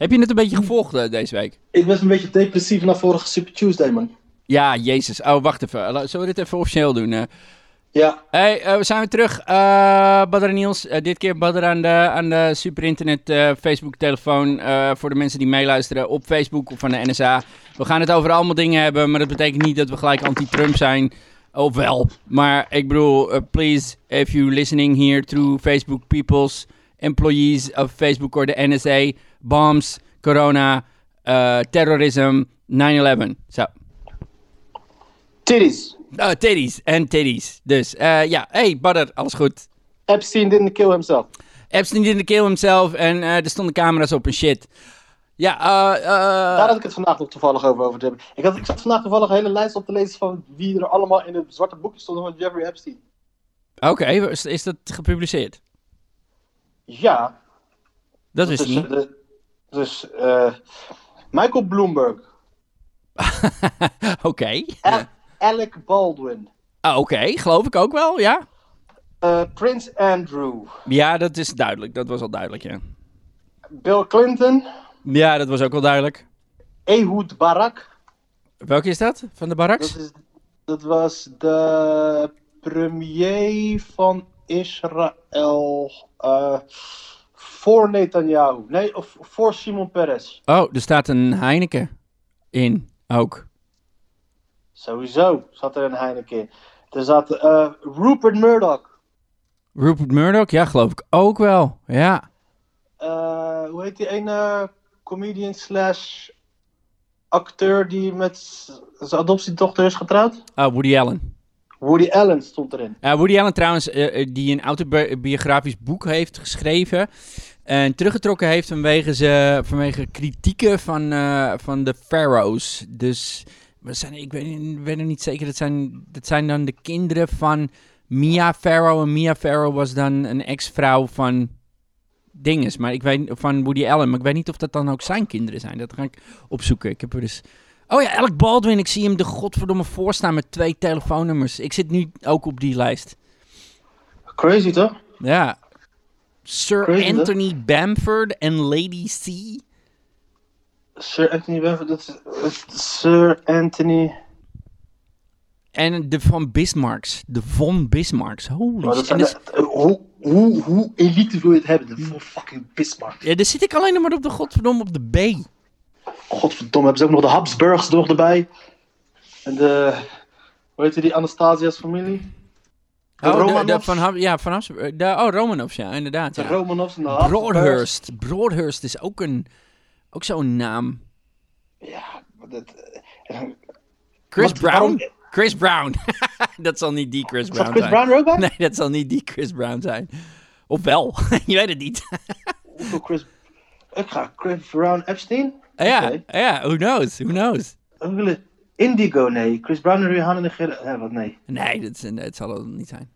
Heb je het een beetje gevolgd eh, deze week? Ik was een beetje depressief na vorige Super Tuesday, man. Ja, jezus. Oh, wacht even. Zullen we dit even officieel doen? eh? Ja, Hey, eh, we zijn weer terug. Badr en Niels. Dit keer Badr aan de, aan de super internet Facebook telefoon. voor de mensen die meeluisteren op Facebook of van de NSA. We gaan het over allemaal dingen hebben. Maar dat betekent niet dat we gelijk anti-Trump zijn. Of wel. Maar ik bedoel, please, if you listening here through Facebook peoples, employees of Facebook or the NSA, bombs, corona, eh terrorism, 9-11. Zo. titties. Uh, titties en titties. Dus eh, ja, hey Badr, alles goed. Epstein didn't kill himself. Epstein didn't kill himself en eh, er stonden camera's op en shit. Ja, eh, Daar had ik het vandaag nog toevallig over, over te hebben. Ik, had, ik zat vandaag toevallig een hele lijst op te lezen van wie er allemaal in het zwarte boekje stonden van Jeffrey Epstein. oké, is, is dat gepubliceerd? Ja. Dat wist ik dus, niet. de- dus eh, Michael Bloomberg, Oké. Al- Alec Baldwin, Ah, Oké, geloof ik ook wel, ja. eh, Prince Andrew, Ja, dat is duidelijk. Dat was al duidelijk, ja. Bill Clinton, Ja, dat was ook wel duidelijk. Ehud Barak. Welke is dat? Van de barracks? Dat, is, dat was de premier van Israël eh, voor Netanyahu. Nee, of voor Simon Peres. Oh, er staat een Heineken in ook. Sowieso zat er een Heineken in. Er zat eh, Rupert Murdoch. Rupert Murdoch? Ja, geloof ik ook wel. Ja. Eh, hoe heet die ene comedian slash acteur die met zijn adoptiedochter is getrouwd? Oh, Woody Allen. Woody Allen stond erin. Ja, Woody Allen trouwens, eh, eh, die een autobiografisch boek heeft geschreven. En teruggetrokken heeft vanwege, ze, vanwege kritieken van, eh, van de Pharaohs. Dus we zijn, ik ik weet nog niet zeker, dat zijn, dat zijn dan de kinderen van Mia Farrow. En Mia Farrow was dan een ex-vrouw van dinges. Maar ik weet, van Woody Allen. Maar ik weet niet of dat dan ook zijn kinderen zijn. Dat ga ik opzoeken. Ik heb er dus... Oh ja, Alec Baldwin. Ik zie hem de godverdomme voorstaan met twee telefoonnummers. Ik zit nu ook op die lijst. Crazy toch? Ja. Sir Crazy? Anthony Bamford en Lady C. Sir Anthony Bamford, dat is, dat is Sir Anthony. En de Van Bismarcks. De Von Bismarcks. Holy shit. dus- eh, hoe, hoe, hoe elite wil je het hebben? De full fucking Bismarck. ja, daar zit ik alleen nog maar op de godverdomme op de B. Godverdomme, hebben ze ook nog de Habsburgs nog erbij. En de, hoe heet die, Anastasia's familie? De Oh, de, de, Romanovs? van, Hab- ja, van Habsburg. De, oh, Romanovs, ja, inderdaad. De Ja. Romanovs en de Habsburgs. Broadhurst. Broadhurst is ook, een, ook zo'n naam. Ja, dat... eh, Chris Wat- Brown? waarom- Chris Brown. dat zal niet die Chris Brown Chris zijn. Brown er ook bij? Nee, dat zal niet die Chris Brown zijn. Of wel, je weet het niet. Hoeveel Chris... Ik ga Chris Brown Epstein? Ja, ja, who knows, who knows. Indigo, nee. Chris Brown en Rihanna negeren... Ja, wat nee. Nee, dat, is, het zal het niet zijn.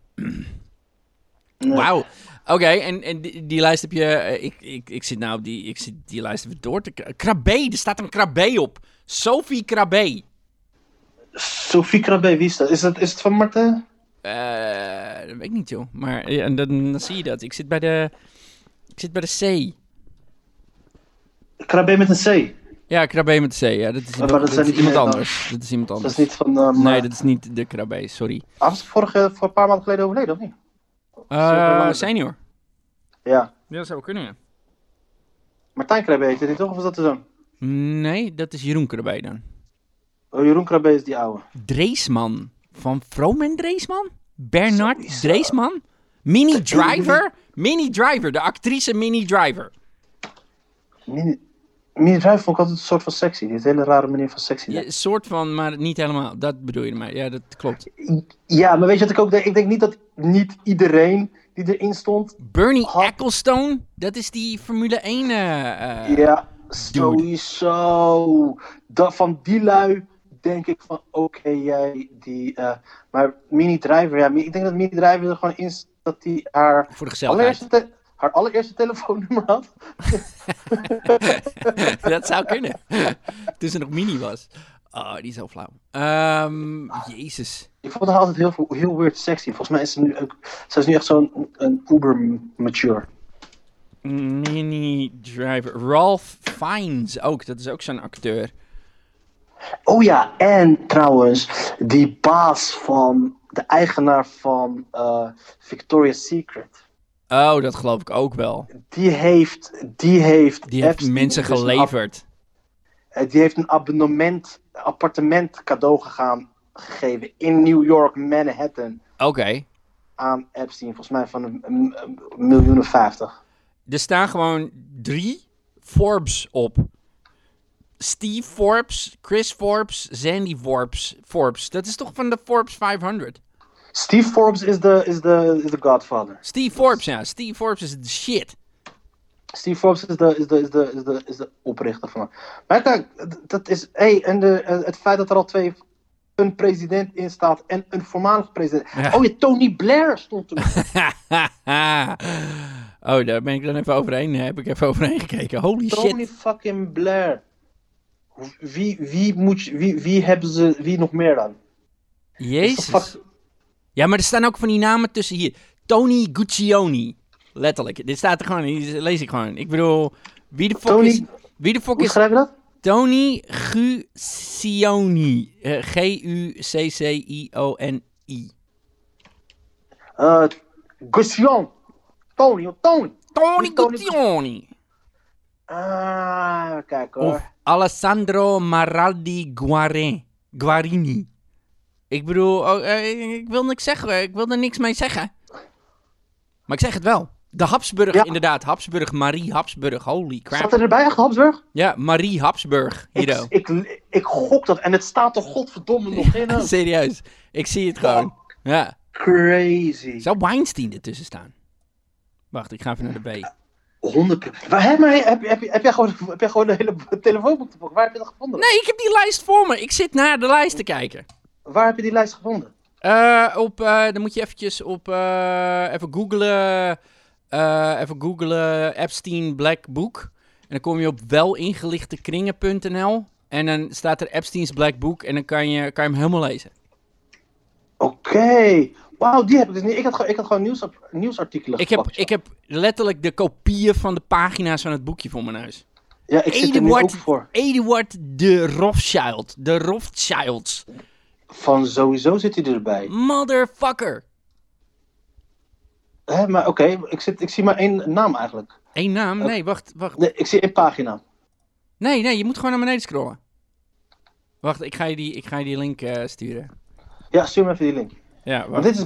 Nee. Wauw. Oké, en, en die, die lijst heb je... eh, ik, ik, ik zit nou op die, ik zit die lijst even door te... Krabbe, er staat een Krabbe op. Sophie Krabbe. Sophie Krabbe, wie is dat? Is, dat, is het van Martin? Eh, dat weet ik niet, joh. Maar eh, en dan, dan zie je dat. Ik zit bij de... Ik zit bij de C. Krabbe met een C. Ja, Krabbe met de C. Ja, dat is, Maar dat, dat is iemand anders. Dat is iemand Dat anders. is niet van... Um, Nee, dat is niet de Krabbe, sorry. Hij was vorige, voor een paar maanden geleden overleden, of niet? Eh senior. Ja. Ja, dat zou kunnen, ja. Martijn Krabbe heette die toch? Of is dat de zoon? Nee, dat is Jeroen Krabbe dan. Oh, Jeroen Krabbe is die oude. Dreesman. Van Vroom en Dreesman? Bernard. Dreesman? Mini Driver? Mini Driver, de actrice Mini Driver. Mini, Mini Drive vond ik altijd een soort van sexy. Die een hele rare manier van sexy. Ja, soort van, maar niet helemaal. Dat bedoel je ermee. Ja, dat klopt. Ja, maar weet je wat ik ook denk? Ik denk niet dat niet iedereen die erin stond. Bernie Had- Ecclestone, dat is die Formule 1. eh, eh, Ja, sowieso. Dat, van die lui denk ik van oké, jij die. eh, maar Mini Driver, ja, ik denk dat Mini Driver er gewoon in is dat hij haar Voor de gezelligheid. Haar allereerste telefoonnummer had. dat zou kunnen. Toen ze nog mini was. Oh, die is zo flauw. Ehm, jezus. Ik vond haar altijd heel, heel weird sexy. Volgens mij is ze nu ook. Ze is nu echt zo'n een uber mature. Mini Driver. Ralph Fiennes ook. Dat is ook zo'n acteur. Oh ja, en trouwens, die baas van de eigenaar van eh, Victoria's Secret. Oh, dat geloof ik ook wel. Die heeft, die heeft, Die heeft mensen dus geleverd. eh, die heeft een abonnement, appartement cadeau gegaan, gegeven in New York, Manhattan, Oké. aan Epstein. Volgens mij van een, een, een miljoen of vijftig. Er staan gewoon drie Forbes op. Steve Forbes, Chris Forbes, Sandy Forbes. Forbes. Dat is toch van de Forbes 500? Steve Forbes is de, is de, is de godfather. Steve Forbes, ja. Steve Forbes is de shit. Steve Forbes is de, is de, is de, is de, is de oprichter van. Maar kijk, dat is. Hey, en de, het feit dat er al twee. Een president in staat en een voormalig president. Ja. Oh ja, Tony Blair stond toen. oh, daar ben ik dan even overheen. Heb ik even overheen gekeken. Holy Tony shit. fucking Blair. Wie, wie, moet je, wie, wie hebben ze. Wie nog meer dan? Jezus. Ja, maar er staan ook van die namen tussen hier. Tony Guccioni. Letterlijk. Dit staat er gewoon. Hier lees ik gewoon. Ik bedoel, wie de fuck Tony- is... Wie de fuck is schrijf je dat? Tony Guccioni. Eh, G-U-C-C-I-O-N-I. Uh, Gusion. Tony, Tony. Tony Tony- Guccioni. Ah, kijk hoor. Of Alessandro Maraldi Guarin. Guarini. Ik bedoel, oh, eh, ik wil niks zeggen. Ik wil er niks mee zeggen. Maar ik zeg het wel. De Habsburg, Ja. inderdaad. Habsburg, Marie Habsburg. Holy crap. Staat er erbij echt Habsburg? Ja, Marie Habsburg. Hiro. Ik, ik, ik gok dat. En het staat er godverdomme nog in. hè? Serieus. Ik zie het gewoon. Ja. Crazy. Zou Weinstein ertussen staan? Wacht, ik ga even naar de B. 100 Waar heb, jij, heb, heb, heb, jij gewoon, heb jij gewoon de hele telefoonboek te pakken? Waar heb je dat gevonden? Nee, ik heb die lijst voor me. Ik zit naar de lijst te kijken. Waar heb je die lijst gevonden? Eh, op, eh, dan moet je eventjes op, eh, even googlen, even googlen Epstein Black Book. En dan kom je op welingelichtekringen.nl. En dan staat er Epstein's Black Book en dan kan je, kan je hem helemaal lezen. Oké. Wauw, die heb ik dus niet. Ik had, gewoon- ik had gewoon nieuws, nieuwsartikelen Ik heb, ik heb letterlijk de kopieën van de pagina's van het boekje voor mijn neus. Ja, ik zit er nu ook Eduard, voor. Eduard de Rothschild. De Rothschilds. Van sowieso zit hij erbij. Motherfucker. Hè, maar oké, ik, zie maar één naam eigenlijk. Eén naam? Nee, wacht, wacht. Nee, ik zie één pagina. Nee, nee, je moet gewoon naar beneden scrollen. Wacht, ik ga je die, ik ga je die link eh, sturen. Ja, stuur me even die link. Ja, Want wacht. dit is...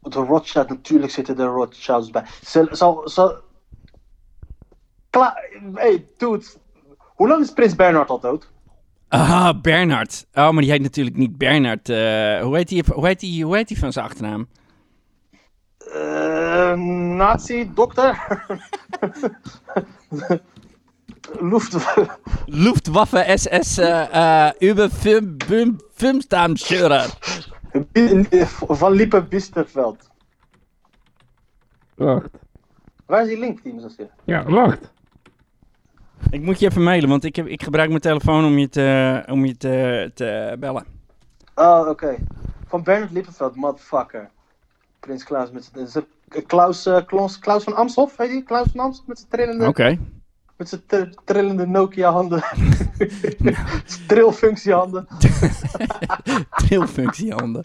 De Rothschild, natuurlijk zitten de Rothschilds bij. Zal... zal, zal... Klaar... Hey, dude. Hoe lang is Prins Bernhard al dood? Ah, Bernard. Oh, maar die heet natuurlijk niet Bernard. eh, hoe, heet die, hoe, heet die, hoe heet die van zijn achternaam? Eh, nazi, dokter. Luft... Luftwaffe SS uh, über Film, Film, Filmstamschurer. Van Liepen Bisterveld. Wacht. Waar is die link, die je me zou sturen? Ja, wacht. Ik moet je even mailen, want ik, heb, ik gebruik mijn telefoon om je te, om je te, te bellen. Oh, oké. Van Bernard Lippenveld, motherfucker. Prins Klaus met zijn... Klaus, eh, Klaus, Klaus van Amshof, weet je? Klaus van Amshof met zijn trillende, Oké. met zijn tr- trillende Nokia-handen. Trilfunctiehanden. Trilfunctiehanden.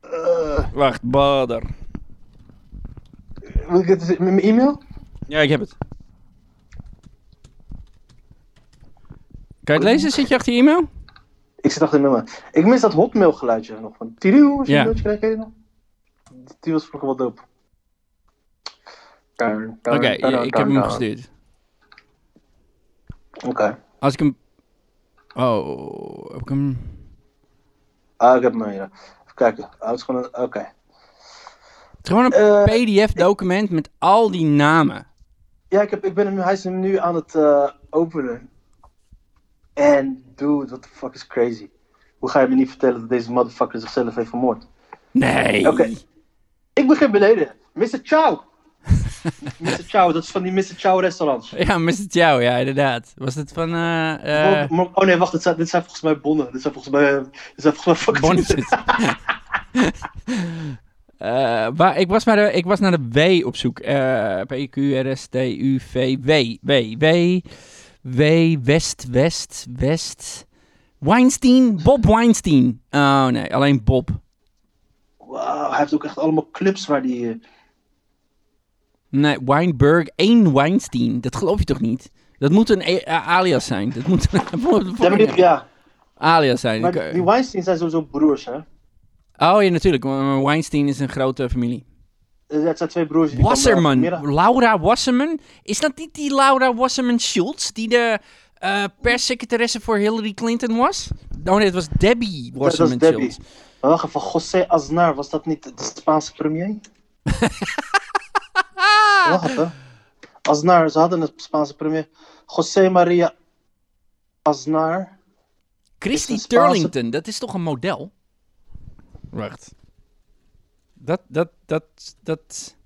Eh, Wacht, bader. moet ik het met mijn e-mail? Ja, ik heb het. Kan je het lezen? Zit je achter je e-mail? Ik zit achter de nummer. Ik mis dat hotmail geluidje nog van. Als je Ja. ken je nog? Die was vroeger wel dope. Oké, ja, ik heb hem gestuurd. Oké. Als ik hem... Oh, heb ik hem... Ah, ik heb hem hier. Even kijken. Ah, het is gewoon een... Oké. Het is gewoon een Eh, pdf-document met al die namen. Ja, ik heb, ik ben hem, hij is hem nu aan het eh, openen. En dude, what the fuck is crazy? Hoe ga je me niet vertellen dat deze motherfucker zichzelf heeft vermoord? Nee. Oké. Ik begin beneden. Mr. Chow. Mr. Chow, dat is van die Mr. Chow restaurants. Ja, Mr. Chow, ja, inderdaad. Was het van... eh eh Oh, oh nee, wacht, dit zijn, dit zijn volgens mij bonnen. Dit zijn volgens mij, dit zijn volgens mij fucking... bonnetjes? Eh, waar, ik, was maar de, ik was naar de W op zoek. Eh P, Q, R, S, T, U, V, W. W, W, W, West, West, West. Weinstein? Bob Weinstein. Oh nee, alleen Bob. Wauw, hij heeft ook echt allemaal clubs waar die... eh, Nee, Weinberg, één Weinstein. Dat geloof je toch niet? Dat moet een e- alias zijn. Dat moet een Ja, maar die, ja, alias zijn. maar die Weinstein zijn sowieso broers, hè? Oh ja, natuurlijk. Weinstein is een grote familie. Eh, Het zijn twee broers. die Wasserman. Laura Wasserman. Is dat niet die Laura Wasserman Schultz die de eh perssecretaresse voor Hillary Clinton was? Oh nee, het was Debbie Dat was Wasserman Debbie. Schultz. Wacht even, José Aznar, was dat niet de Spaanse premier? wacht even. Aznar, ze hadden een Spaanse premier. José Maria Aznar. Christy Spaanse- Turlington, dat is toch een model? Wacht. Dat, dat, dat, dat...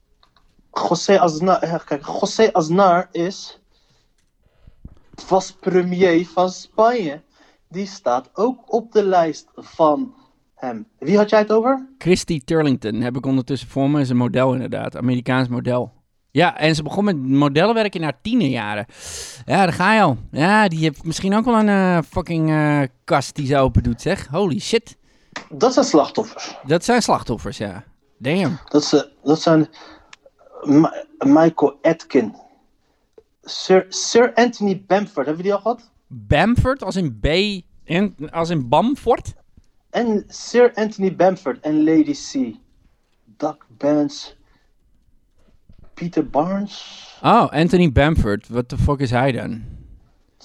José Aznar, kijk, José Aznar is, was premier van Spanje. Die staat ook op de lijst van hem. Wie had jij het over? Christy Turlington heb ik ondertussen voor me. Is een model inderdaad. Amerikaans model. Ja, en ze begon met modellenwerk in haar tienerjaren. Ja, daar ga je al. Ja, die heeft misschien ook wel een eh, fucking eh, kast die ze open doet, zeg. Holy shit. Dat zijn slachtoffers. Dat zijn slachtoffers, ja. Damn. Dat, ze, dat zijn Ma- Michael Atkin. Sir, Sir Anthony Bamford, hebben we die al gehad? Bamford, als in B... Als in Bamford? En Sir Anthony Bamford en Lady C. Doug Benz. Peter Barnes. Oh, Anthony Bamford. Wat de fuck is hij dan?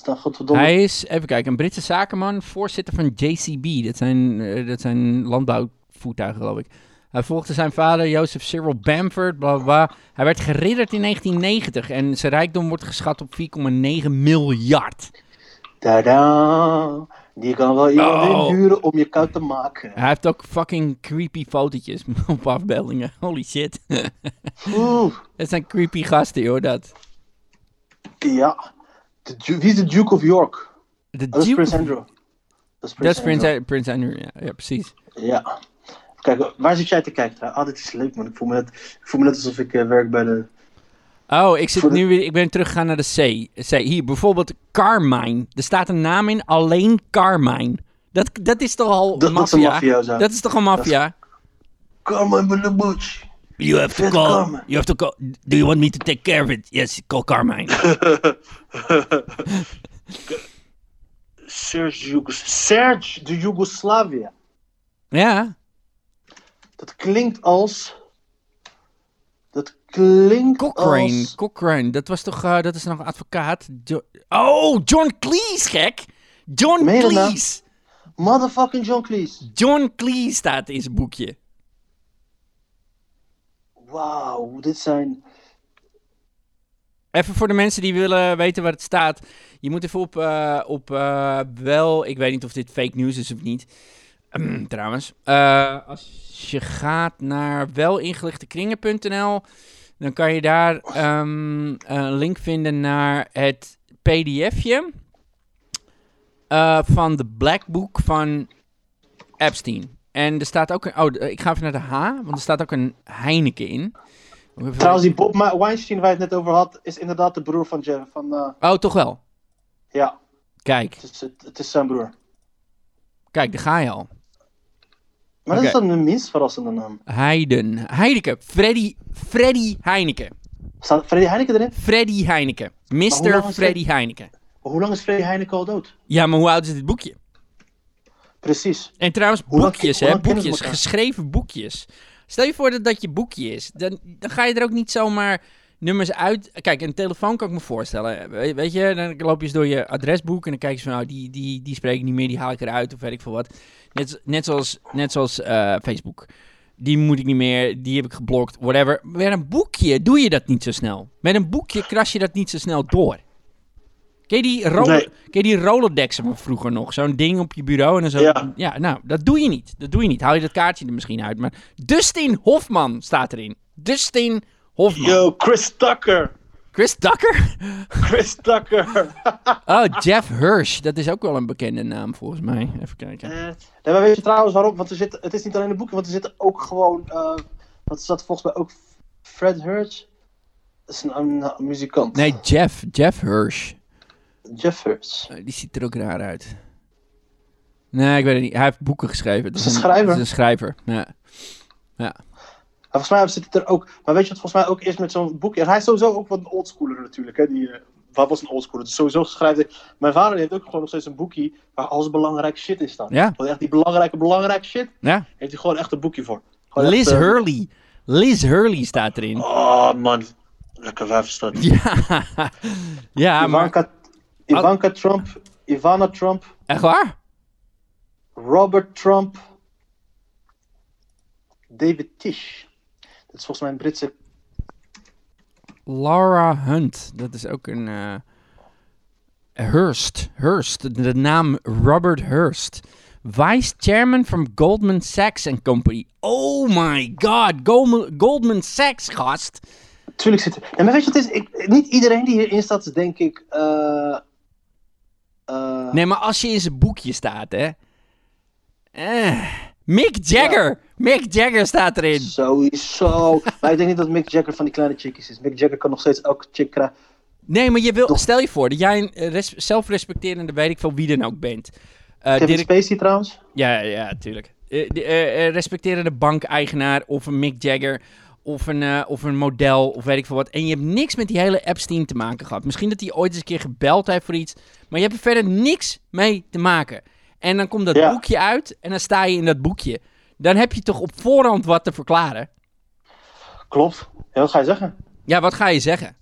Godverdomme. Hij is, even kijken, een Britse zakenman, voorzitter van JCB. Dat zijn, eh, dat zijn landbouwvoertuigen, geloof ik. Hij volgde zijn vader, Joseph Cyril Bamford, bla bla. Hij werd geridderd in 1990 en zijn rijkdom wordt geschat op 4,9 miljard. Tadaa. Die kan wel iemand Oh. inhuren om je koud te maken. Hij heeft ook fucking creepy fotootjes op afbeeldingen. Holy shit. Oeh. Het zijn creepy gasten, joh, dat. Ja. Ju- Wie is de Duke of York? De Dat is Duke- Prince Andrew. Dat is Dat Prince Andrew. Prince Andrew, ja, ja, precies. Ja. Kijk, waar zit jij te kijken? Ah, dit is leuk man. Ik voel me net, ik voel me net alsof ik eh, werk bij de... Oh, ik, zit nu weer, ik ben teruggegaan naar de C. C. Hier, bijvoorbeeld Carmine. Er staat een naam in, alleen Carmine. Dat, dat is toch al Dat, dat is een maffia? mafioso. Dat is toch een maffia? The butch. You have to call- Carmine. You have to call. Do you want me to take care of it? Yes, call Carmine. Serge, Jugos Serge de Yugoslavia. ja. Dat klinkt als... Dat klinkt Cochrane. als... Cochrane. Dat was toch, eh, dat is nog een advocaat. Jo- oh, John Cleese, gek. John Meen nou? Cleese. Motherfucking John Cleese. John Cleese staat in zijn boekje. Wauw, dit zijn... Even voor de mensen die willen weten waar het staat. Je moet even op, eh, op eh, wel, ik weet niet of dit fake news is of niet. Trouwens, Eh, als je gaat naar welingelichtekringen.nl, dan kan je daar ehm, een link vinden naar het pdfje van de Black Book van Epstein. En er staat ook een, oh, ik ga even naar de H, want er staat ook een Heineken in. Trouwens, die Bob Weinstein waar je het net over had, is inderdaad de broer van Jeff. Van, eh, Oh, toch wel. ja, Kijk, het is, het, is zijn broer. kijk, daar ga je al. Maar dat is dan de minst verrassende naam. Heiden. Heineken. Freddy, Freddy Heineken. Staat Freddy Heineken erin? Freddy Heineken. Mr. Freddy Heineken. Hoe lang is Freddy Heineken al dood? Ja, maar hoe oud is dit boekje? Precies. En trouwens, lang- boekjes, hè? Boekjes, geschreven boekjes. Stel je voor dat dat je boekje is. Dan, dan ga je er ook niet zomaar nummers uit... Kijk, een telefoon kan ik me voorstellen. We- Weet je, dan loop je eens door je adresboek en dan kijk je van... Nou, die, die, die spreek ik niet meer, die haal ik eruit of weet ik veel wat. Net, net zoals, net zoals eh, Facebook. Die moet ik niet meer, die heb ik geblokt, whatever. Met een boekje doe je dat niet zo snel. Met een boekje kras je dat niet zo snel door. Ken je die, ro Nee. ken je die Rolodexen van vroeger nog? Zo'n ding op je bureau en dan zo... Ja. ja, nou, dat doe je niet. Dat doe je niet. Haal je dat kaartje er misschien uit. Maar Dustin Hofman staat erin. Dustin Hofman. Yo, Chris Tucker. Chris Tucker? Chris Tucker. Oh, Jeff Hirsch. Dat is ook wel een bekende naam volgens mij. Even kijken. Eh, nee, maar weet je trouwens waarom? Want er zit, het is niet alleen een boekje, want er zitten ook gewoon eh, Wat is dat volgens mij ook? Fred Hurst? Dat is een, een- een muzikant. Nee, Jeff. Jeff Hirsch. Jeff Hurst. Eh, Die ziet er ook raar uit. Nee, ik weet het niet. Hij heeft boeken geschreven. Het Is een schrijver? Het is een schrijver, ja. Maar volgens mij zit het er ook. Maar weet je wat volgens mij ook is met zo'n boekje? Hij is sowieso ook wat een oldschooler natuurlijk. Hè? Die, eh, wat was een oldschooler? Dus sowieso schrijft hij. Mijn vader heeft ook gewoon nog steeds een boekje waar alles belangrijk shit in staat. Ja. Gewoon echt die belangrijke, belangrijke shit. ja. Heeft hij gewoon echt een boekje voor. Gewoon Liz echt, eh, Hurley. Liz Hurley staat erin. Oh man, lekker wijf is dat. Ja, ja maar... Ivanka, Trump, Ivana Trump, Echt waar? Robert Trump, David Tish. Dat is volgens mij een Britse. Laura Hunt. Dat is ook een... eh Hurst. Hurst. De, naam Robert Hurst. Vice chairman from Goldman Sachs and Company. Oh my god. Goldman, Goldman Sachs, gast. Tuurlijk zit er. Maar weet je het is? Ik, niet iedereen die hierin staat, is denk ik. eh eh, Nee, maar als je in zijn boekje staat, hè. Eh, Mick Jagger. Mick Jagger staat erin. Sowieso. maar ik denk niet dat Mick Jagger van die kleine chickies is. Mick Jagger kan nog steeds elke chick krijgen. Nee, maar je wil, Toch. stel je voor dat jij een eh, res- zelfrespecterende, weet ik veel wie dan ook bent. Eh, Kevin direct- Spacey trouwens. Ja, ja, tuurlijk. Eh, de, eh, respecterende bankeigenaar of een Mick Jagger of een, eh, of een model of weet ik veel wat. En je hebt niks met die hele Epstein te maken gehad. Misschien dat hij ooit eens een keer gebeld heeft voor iets, maar je hebt er verder niks mee te maken. En dan komt dat Ja. boekje uit en dan sta je in dat boekje. Dan heb je toch op voorhand wat te verklaren. Klopt. Ja, wat ga je zeggen? Ja, wat ga je zeggen?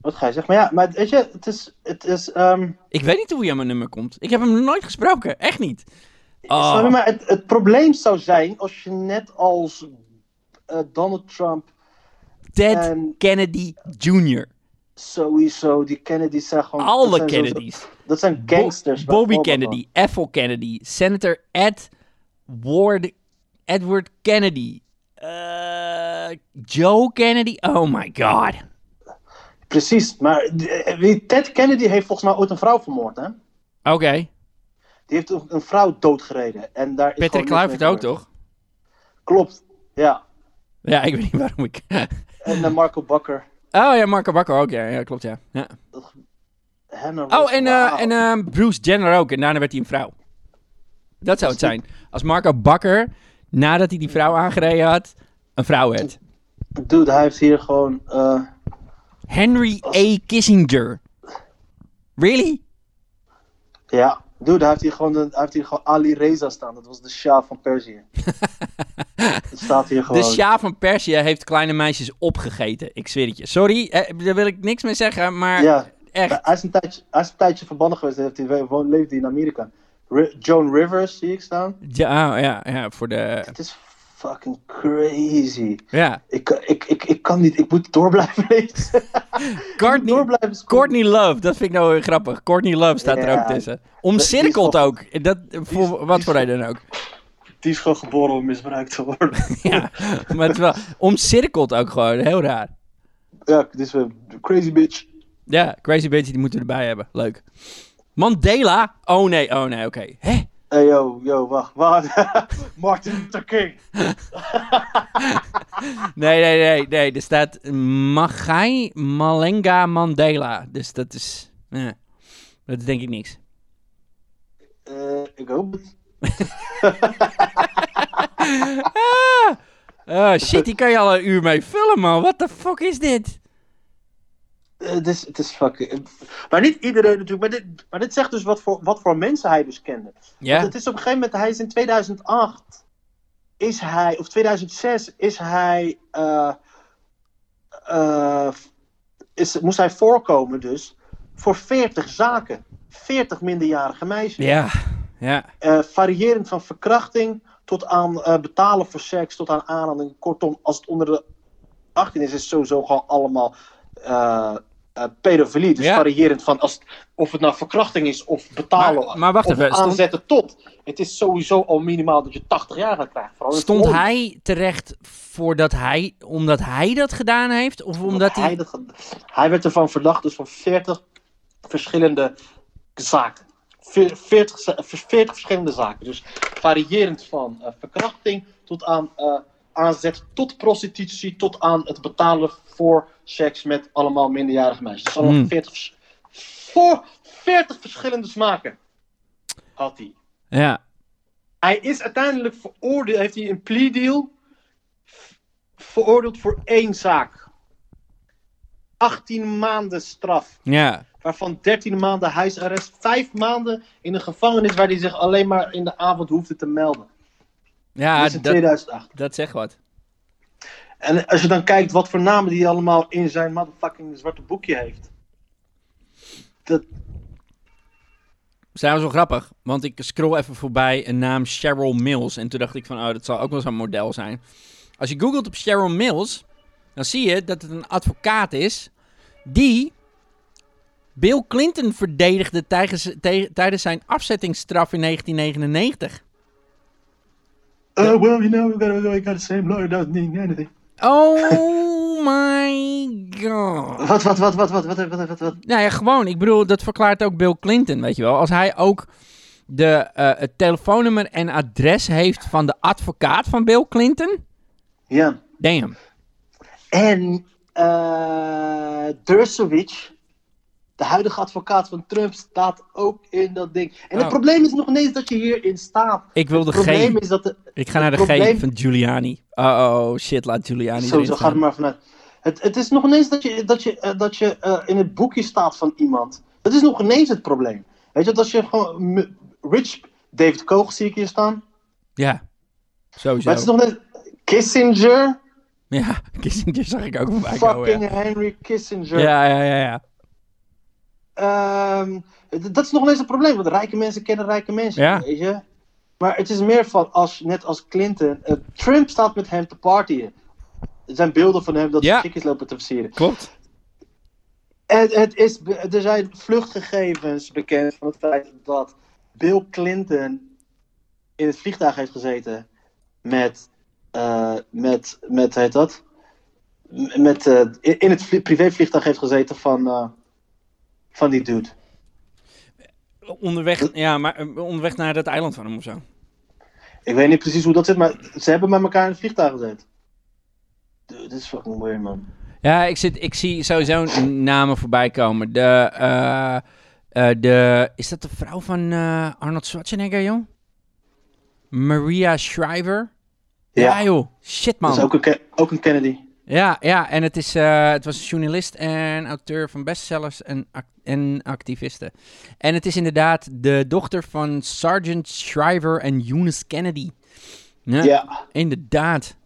Wat ga je zeggen? Maar ja, maar weet je, het is. Het is ehm, Ik weet niet hoe hij aan mijn nummer komt. Ik heb hem nooit gesproken. Echt niet. Oh. je? Maar het, het probleem zou zijn als je net als Donald Trump Ted en Kennedy Jr. sowieso, die Kennedys zijn gewoon. dat Alle zijn Kennedys. Dat zijn gangsters. Bo- Bobby. Kennedy, Ethel Kennedy, Senator Ed Ward, Edward Kennedy, eh, Joe Kennedy. Oh my god. Precies, maar eh, Ted Kennedy heeft volgens mij ooit een vrouw vermoord, hè? Oké. Die heeft een, een vrouw doodgereden. En daar is Patrick Kluivert ook, toch? Klopt, ja. Ja, ik weet niet waarom ik... En uh, Marco Bakker. oh ja, Marco Bakker ook, ja. Ja, klopt, ja. ja. Oh, en, eh, en eh, Bruce Jenner ook. En daarna werd hij een vrouw. Dat zou het zijn. Als Marco Bakker, nadat hij die vrouw aangereden had, een vrouw werd. Dude, hij heeft hier gewoon... eh, Henry A. Kissinger. Really? ja, dude, hij heeft hier gewoon, de, hij heeft hier gewoon Ali Reza staan. Dat was de Shah van Perzië. Dat staat hier gewoon. De Shah van Perzië heeft kleine meisjes opgegeten. Ik zweer het je. Sorry, eh, daar wil ik niks mee zeggen, maar Ja, echt. hij is, een tijdje, hij is een tijdje verbannen geweest. Heeft hij, woont- leefde hij in Amerika. Ri- Joan Rivers zie ik staan. Ja, oh, ja, ja, voor de... Het is fucking crazy. Ja. Ik, ik, ik, ik kan niet, ik moet door blijven lezen. door Courtney, blijven scrollen. Courtney Love, dat vind ik nou grappig. Courtney Love staat er ook tussen. Omcirkeld ook. Dat, voor wat voor reden dan ook. Die is gewoon geboren om misbruikt te worden. Ja, maar het wel omcirkeld ook gewoon. Heel raar. ja, dit is een crazy bitch. Ja, Crazy Bitch, die moeten we erbij hebben. Leuk. Mandela? Oh nee, oh nee, oké. Hè? Hey yo, yo, wacht, wacht. Martin Luther King. Nee, nee, nee, nee. Er staat Magai Malenga Mandela. Dus dat is... eh, dat is denk ik niks. Eh, ik hoop het. Oh shit, die kan je al een uur mee vullen, man. What the fuck is dit? Het is, het is fucking... Maar niet iedereen natuurlijk. Maar dit, maar dit zegt dus wat voor, wat voor mensen hij dus kende. Ja? Want het is op een gegeven moment... Hij is in 2008... Is hij... Of 2006 is hij... eh, eh, is, moest hij voorkomen dus... Voor 40 zaken. 40 minderjarige meisjes. Ja, ja. Eh, variërend van verkrachting tot aan betalen voor seks, tot aan aanranding. Kortom, als het onder de 18 is, is het sowieso gewoon allemaal pedofilie. Dus Ja. variërend van als, of het nou verkrachting is of betalen Maar- maar wacht of even, stond- aanzetten tot. Het is sowieso al minimaal dat je 80 jaar gaat krijgen. Stond hij terecht voordat hij, omdat hij dat gedaan heeft? Of omdat hij... dat hij werd ervan verdacht dus van 40 verschillende zaken. Veer- 40, za- 40 verschillende zaken. Dus variërend van eh, verkrachting tot aan eh, aanzet tot prostitutie, tot aan het betalen voor seks met allemaal minderjarige meisjes. Dus allemaal Hmm. 40, vers- voor 40 verschillende smaken had hij. Ja. Hij is uiteindelijk veroordeeld, heeft hij een plea deal veroordeeld voor één zaak. 18 maanden straf, Ja. waarvan 13 maanden huisarrest, 5 maanden in een gevangenis waar hij zich alleen maar in de avond hoefde te melden. Ja, dat is in dat, 2008. dat zegt wat. En als je dan kijkt wat voor namen die allemaal in zijn motherfucking zwarte boekje heeft. Dat, Zijn wel grappig, want ik scroll even voorbij een naam Cheryl Mills. En toen dacht ik van, oh, dat zal ook wel zo'n model zijn. Als je googelt op Cheryl Mills, dan zie je dat het een advocaat is die Bill Clinton verdedigde tijdens, tijdens zijn afzettingsstraf in 1999. Uh, well, you know, we got, we got the same lawyer, doesn't mean anything. Oh my god. Wat, wat, wat, wat, wat, wat, wat, wat, wat? Nou ja, gewoon. Ik bedoel, dat verklaart ook Bill Clinton, weet je wel. Als hij ook de, eh, het telefoonnummer en adres heeft van de advocaat van Bill Clinton, Ja. damn. En uh, Dershowitz, de huidige advocaat van Trump, staat ook in dat ding. En het Oh. probleem is nog niet eens dat je hierin staat. Ik wil de Het probleem G. is dat de, Ik ga naar de probleem- G van Giuliani. Oh, oh shit, laat Giuliani Sowieso erin ga er maar vanuit. Het, het is nog ineens dat je, dat je, eh, dat je eh, in het boekje staat van iemand. Dat is nog ineens het probleem. Weet je, dat als je gewoon. Rich David Koch zie ik hier staan. Ja, sowieso. Maar het is nog net. Kissinger. Ja, Kissinger zag ik ook voorbij komen. Fucking Ja. Henry Kissinger. Ja, ja, ja, ja. Ehm, dat is nog ineens het probleem, want rijke mensen kennen rijke mensen, Ja. weet je. Maar het is meer van, als, net als Clinton, eh, Trump staat met hem te partyen. Er zijn beelden van hem dat Ja. chickies lopen te versieren. Klopt. En het is, er zijn vluchtgegevens bekend van het feit dat Bill Clinton in het vliegtuig heeft gezeten met, eh, met, met heet dat? Met, eh, in het vlie- privévliegtuig heeft gezeten van, van die dude. Onderweg, ja, maar eh, onderweg naar dat eiland van hem of zo. Ik weet niet precies hoe dat zit, maar ze hebben met elkaar in het vliegtuig gezeten. Dude, dit is fucking weird, man. Ja, ik, zit, ik zie sowieso namen voorbij komen. De, eh, eh, de, is dat de vrouw van eh, Arnold Schwarzenegger, joh? Maria Shriver? Ja, Ja, joh. Shit, man. dat is ook een, ook een Kennedy. Ja, ja, en het, is, eh, het was een journalist en auteur van bestsellers en, en activiste. En het is inderdaad de dochter van Sergeant Shriver en Eunice Kennedy. Ja, Ja, inderdaad.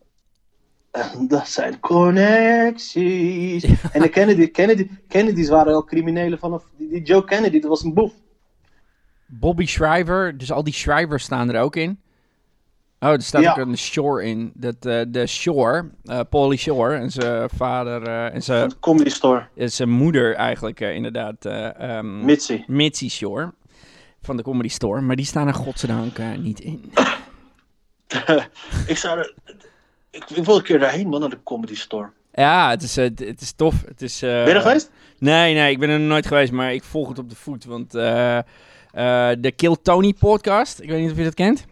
en dat zijn connecties. En de Kennedy, Kennedy, Kennedys waren al criminelen vanaf... Die, die Joe Kennedy, dat was een boef. Bobby Shriver, dus al die Shrivers staan er ook in. Oh, er staat Ja. ook een Shore in. Dat, eh, de Shore, eh Paulie Shore en zijn vader eh, en zijn, de Comedy Store. en zijn moeder eigenlijk inderdaad. ehm, Mitzi. Mitzi Shore van de Comedy Store. Maar die staan er godzijdank niet in. ik zou er... Ik, ik wil een keer daarheen, man, naar de Comedy Store. Ja, het is, het, het is tof. Het is, Ben je er geweest? Nee, nee, ik ben er nog nooit geweest, maar ik volg het op de voet. Want de Kill Tony podcast, ik weet niet of je dat kent.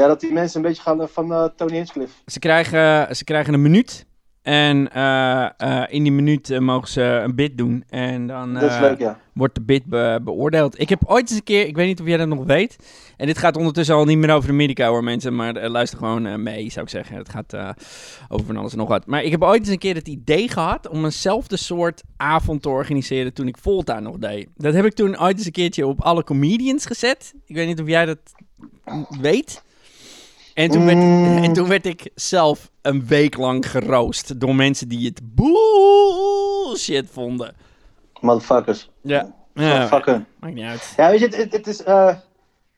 Ja, dat die mensen een beetje gaan eh, van eh, Tony Hinchcliffe. Ze krijgen, ze krijgen een minuut. En eh, in die minuut mogen ze een bid doen. En dan leuk, ja. wordt de bid be- beoordeeld. Ik heb ooit eens een keer, ik weet niet of jij dat nog weet. En dit gaat ondertussen al niet meer over Amerika hoor mensen. Maar luister gewoon mee zou ik zeggen. Het gaat over van alles en nog wat. Maar ik heb ooit eens een keer het idee gehad om eenzelfde soort avond te organiseren toen ik Volta nog deed. Dat heb ik toen ooit eens een keertje op alle comedians gezet. Ik weet niet of jij dat weet. En toen, werd, Mm. en toen werd ik zelf een week lang geroost door mensen die het bullshit vonden. Motherfuckers. Ja, ja Fuck hun. maakt niet uit. Ja, weet je, het, het, is... eh,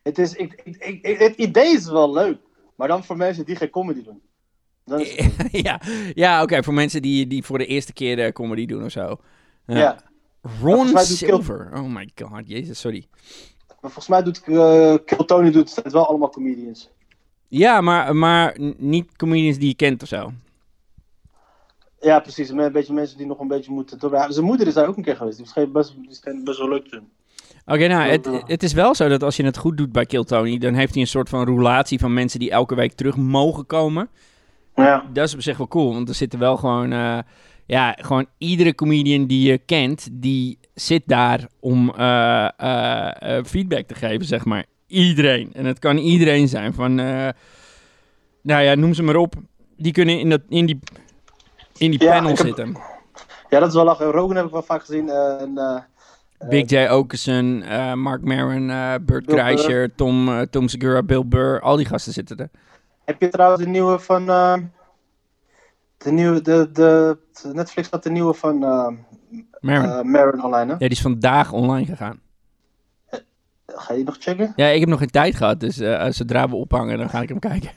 het, is ik, ik, ik- ik- het idee is wel leuk. Maar dan voor mensen die geen comedy doen. Dan is het- ja, ja oké, voor mensen die, die voor de eerste keer de comedy doen of zo. Ja. ja. Ron Kill- Silver. Oh my god, jezus, sorry. Maar volgens mij doet uh, Kill Tony doet het wel allemaal comedians. Ja, maar, maar niet comedians die je kent of zo. Ja, precies. Een beetje mensen die nog een beetje moeten. Zijn moeder is daar ook een keer geweest. Die scheen best, die best wel leuk te doen. Oké, nou, het, het is wel zo dat als je het goed doet bij Kill Tony, dan heeft hij een soort van roulatie van mensen die elke week terug mogen komen. Ja. dat is op zich wel cool, want er zitten wel gewoon, eh, ja, gewoon iedere comedian die je kent, die zit daar om eh, eh, feedback te geven, zeg maar. Iedereen. En het kan iedereen zijn, van, eh, nou ja, noem ze maar op. Die kunnen in, dat, in die, in die Ja, panel heb- zitten. ja, dat is wel lachen. Rogan heb ik wel vaak gezien. eh, en, eh, Big J. Okerson, Mark Maron, Burt Kreischer, Tom, Tom Segura, Bill Burr, al die gasten zitten er. Heb je trouwens de nieuwe van. de nieuwe. De, de, Netflix had de nieuwe van. Maron. Maron online, hè? ja, die is vandaag online gegaan. Ga je die nog checken? Ja, ik heb nog geen tijd gehad, dus eh, zodra we ophangen, dan ga ik hem kijken.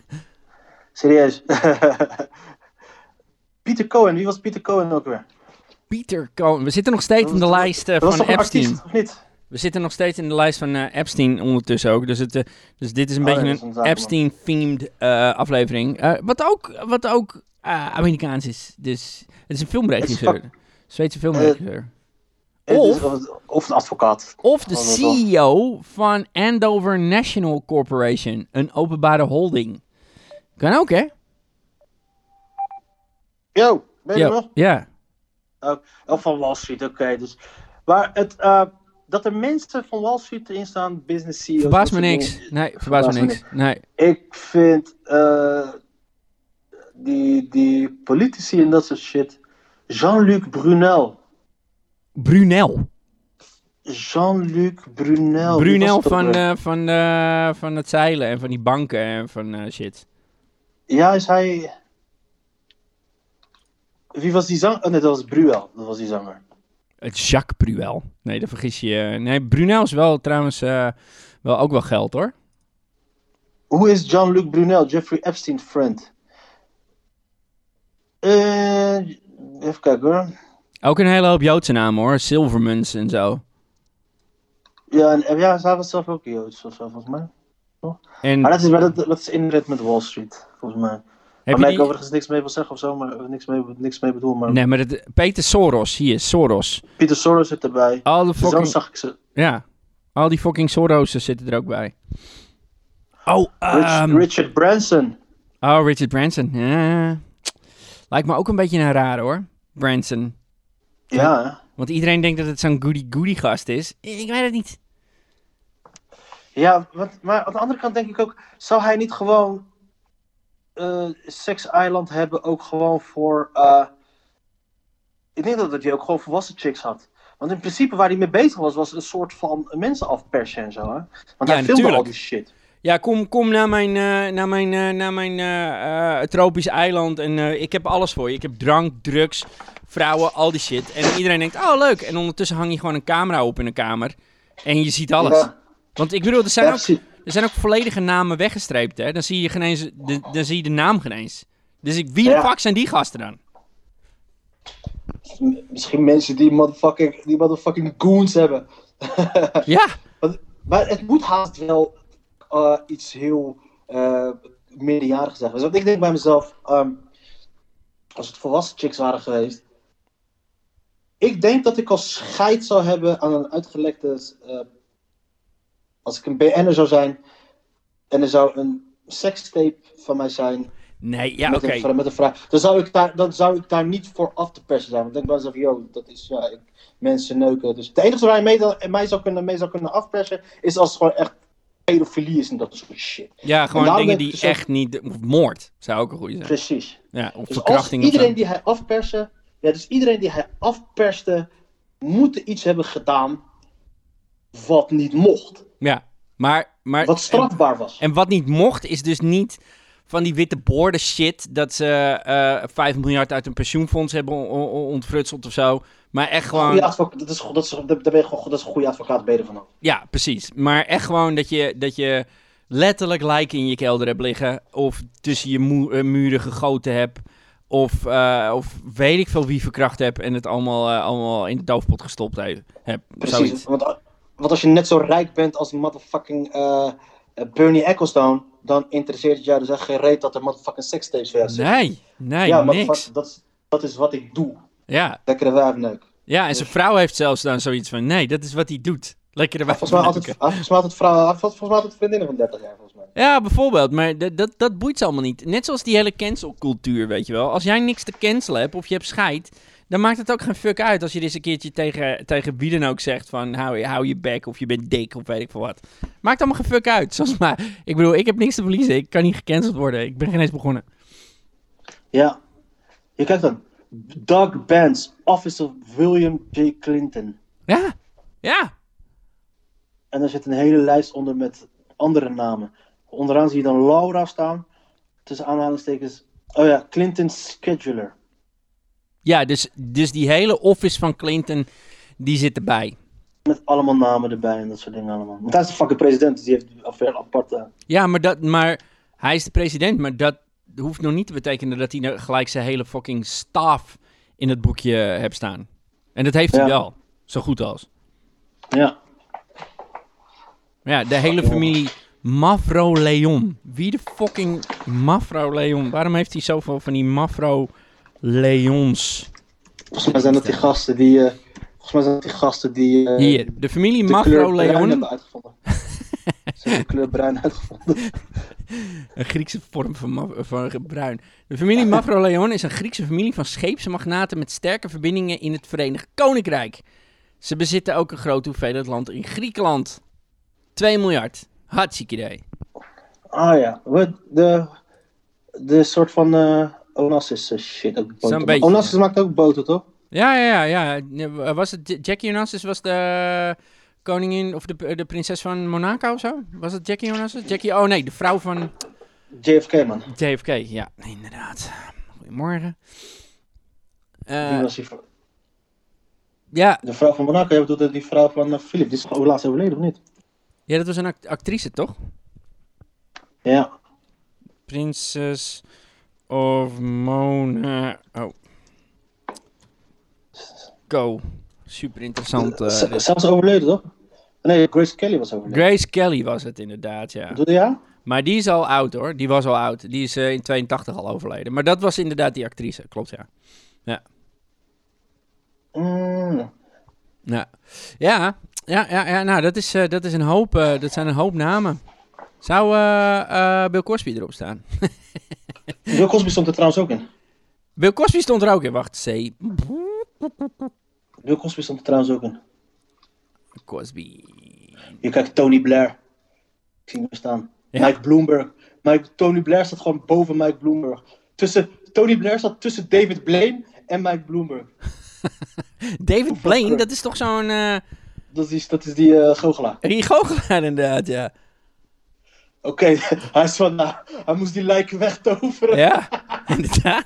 Serieus. Pieter Cohen, wie was Pieter Cohen ook weer? Peter Cohen. We zitten nog steeds in de lijst eh, van Epstein. artiest, of niet? We zitten nog steeds in de lijst van eh, Epstein ondertussen ook. Dus, het, dus dit is een Oh, beetje is een. Epstein-themed aflevering. Wat ook, wat ook Amerikaans is. Dus het is een filmregisseur. Zweedse filmregisseur. Of- is- Of, of een advocaat. Of de Oh. CEO van Andover National Corporation. Een openbare holding. Kan ook, hè? Yo, ben je Ja. nog? ja. Of van Wall Street, oké. dus. Maar het, eh, dat er mensen van Wall Street erin staan, business CEO's. Verbaast me niks. Nee, verbaast me Verbaast me niks. Nee. Ik vind eh, die, die politici en dat soort shit. Jean-Luc Brunel. Brunel. Jean-Luc Brunel. Brunel van, eh, van, eh, van het zeilen en van die banken en van eh, shit. Ja, is hij. Wie was die zanger? Oh, nee, dat was Bruel. Dat was die zanger. Het Jacques Brunel. Nee, dat vergis je. je. Nee, Brunel is wel trouwens eh, wel ook wel geld hoor. Hoe is Jean-Luc Brunel, Jeffrey Epstein's friend? Eh, even kijken hoor. Ook een hele hoop Joodse namen hoor. Silvermans en zo. Ja, en, ja, hij was zelf ook Joods of zo, volgens mij. En Maar dat is, maar dat, dat is inderdaad met Wall Street, volgens mij. heb Waar ik die... overigens niks mee wil zeggen of zo, maar niks mee, niks mee bedoel. Maar Nee, maar Peter Soros, hier, Soros. Peter Soros zit erbij. Al de Zo fucking... zag ik ze. Ja, al die fucking Soros'en zitten er ook bij. Oh, ehm, Richard Branson. oh, Richard Branson. Ja. Lijkt me ook een beetje een raar hoor. Branson. Ja? Want iedereen denkt dat het zo'n goody-goody gast is. Ik weet het niet. Ja, want, maar aan de andere kant denk ik ook, zou hij niet gewoon eh Sex Island hebben ook gewoon voor, eh, ik denk dat hij ook gewoon volwassen chicks had. Want in principe waar hij mee bezig was, was een soort van mensen afpersen en zo, hè. Want Ja, hij filmde natuurlijk. al die shit. Ja, kom, kom naar mijn, eh, naar mijn, eh, naar mijn eh, tropisch eiland en ik heb alles voor je. Ik heb drank, drugs, vrouwen, al die shit. En iedereen denkt, oh leuk. En ondertussen hang je gewoon een camera op in een kamer en je ziet alles. Ja, Want ik bedoel, er zijn, ja, ook, er zijn ook volledige namen weggestreept, hè. Dan zie je, geen eens, de, dan zie je de naam geen eens. Dus ik, wie de fuck zijn die gasten dan? Misschien mensen die motherfucking, die motherfucking goons hebben. Ja, maar het moet haast wel eh, iets heel uh, meerderjarigs zeggen. Dus want ik denk bij mezelf, ehm, als het volwassen chicks waren geweest. Ik denk dat ik als scheid zou hebben aan een uitgelekte. eh, als ik een BN'er zou zijn. En er zou een sekstape van mij zijn. nee, ja, oké. een, met een vraag. Dan zou, ik daar, dan zou ik daar niet voor af te persen zijn. Want ik denk bij mezelf, yo, dat is ja, ik, mensen neuken. Dus het enige waar je mee, mij, zou kunnen, mee zou kunnen afpersen. is als het gewoon echt pedofilie is en dat soort shit. Ja, gewoon dingen die dus ook- echt niet... Moord, zou ook een goede zijn. Precies. Ja, of Dus verkrachting iedereen die hij afperste. Ja, dus iedereen die hij afperste. moet iets hebben gedaan. wat niet mocht. Ja, maar... maar Wat strafbaar was. En wat niet mocht, is dus niet van die witte borden shit. Dat ze eh 5 miljard uit een pensioenfonds hebben on- on- ontfrutseld of zo. Maar echt gewoon. Goeie advocaat, dat is, dat is, daar ben je gewoon, dat is een goede advocaat beter vanaf. Ja, precies. Maar echt gewoon dat je, dat je letterlijk lijken in je kelder hebt liggen. Of tussen je mu- eh, muren gegoten hebt. Of, eh, of weet ik veel wie verkracht hebt. En het allemaal, allemaal in de doofpot gestopt heeft. Heb, Precies. zoiets. Want, want als je net zo rijk bent als motherfucking Bernie Ecclestone. Dan interesseert het jou dus echt geen reet dat er motherfucking sekstapes voor jou zitten. Nee, nee, ja, niks. motherfucker, dat, is- dat is wat ik doe. Ja, Lekkere wijfneuk. ja, en zijn vrouw heeft zelfs dan zoiets van... Nee, dat is wat hij doet. Lekker erbij. Volgens mij mij altijd vrouwen, volgens mij altijd vriendinnen van 30 jaar, volgens mij. Ja, bijvoorbeeld. Maar dat, dat, dat boeit ze allemaal niet. Net zoals die hele cancelcultuur, weet je wel. Als jij niks te cancelen hebt of je hebt scheid, dan maakt het ook geen fuck uit als je dit eens een keertje tegen, tegen wie dan ook zegt van hou, hou je bek of je bent dik of weet ik veel wat. Maakt allemaal geen fuck uit. Zoals maar, ik bedoel, ik heb niks te verliezen. Ik kan niet gecanceld worden. Ik ben geen eens begonnen. Ja. Je kijkt dan. Doug Benz, Office of William J. Clinton. Ja, ja. En er zit een hele lijst onder met andere namen. Onderaan zie je dan Laura staan. Tussen aanhalingstekens. Oh ja, Clinton Scheduler. Ja, dus, dus die hele office van Clinton, die zit erbij. Met allemaal namen erbij en dat soort dingen allemaal. Want hij is de fucking president, dus die heeft een veel aparte. Ja, maar, dat, maar hij is de president, maar dat hoeft nog niet te betekenen dat hij nou gelijk zijn hele fucking staf in het boekje hebt staan. En dat heeft hij Ja. wel, zo goed als. Ja. Ja, de hele familie Mavro Leon. Wie de fucking Mavro Leon? Waarom heeft hij zoveel van die Mavro Leons? Volgens mij zijn dat die gasten die. eh, volgens mij zijn dat die gasten die. eh, Hier, de familie de bruin Leon. hebben uitgevonden. Ze hebben de kleur bruin uitgevonden. Een Griekse vorm van, van bruin. De familie Mavro Leon is een Griekse familie van scheepsmagnaten met sterke verbindingen in het Verenigd Koninkrijk. Ze bezitten ook een grote hoeveelheid land in Griekenland. 2 miljard. Hartstikke idee. Ah ja, wat de, de soort van eh Onassis eh, shit. Ook boter. Beetje, Onassis maakt ook boter, toch? Ja, ja, ja. ja. Was het Jackie Onassis was de koningin of de, de prinses van Monaco of zo? Was het Jackie Onassis? Jackie, oh nee, de vrouw van JFK, man. JFK. Ja, inderdaad. Goedemorgen. Eh, Die was die, ja, de vrouw van Monaco, je bedoelt die vrouw van eh, Philip. Die is gewoon laatst overleden, of niet? ja, dat was een act- actrice, toch? Ja. Princess of Mona. Oh. Go. Super interessant. eh, Z- dit. Zelfs overleden, toch? Nee, Grace Kelly was overleden. Grace Kelly was het inderdaad, ja. Bedoelde ja? Maar die is al oud hoor. Die was al oud. Die is eh, in 82 al overleden. Maar dat was inderdaad die actrice. Klopt, ja. Mm. Ja, ja, ja, ja, ja nou, dat, is, eh, dat, is een hoop, eh, dat zijn een hoop namen. Zou eh, eh, Bill Cosby erop staan? Bill Cosby stond er trouwens ook in. Bill Cosby stond er ook in. Wacht, C. Bill Cosby stond er trouwens ook in. Cosby. Je kijkt Tony Blair. Ik zie hem staan. Ja. Mike Bloomberg. Mike, Tony Blair staat gewoon boven Mike Bloomberg. Tussen, Tony Blair staat tussen David Blaine en Mike Bloomberg. David Blaine, dat is toch zo'n eh Dat is, dat is die eh goochelaar. goochelaar inderdaad, ja. Oké, hij is van, nou, hij moest die lijken wegtoveren. Ja, inderdaad.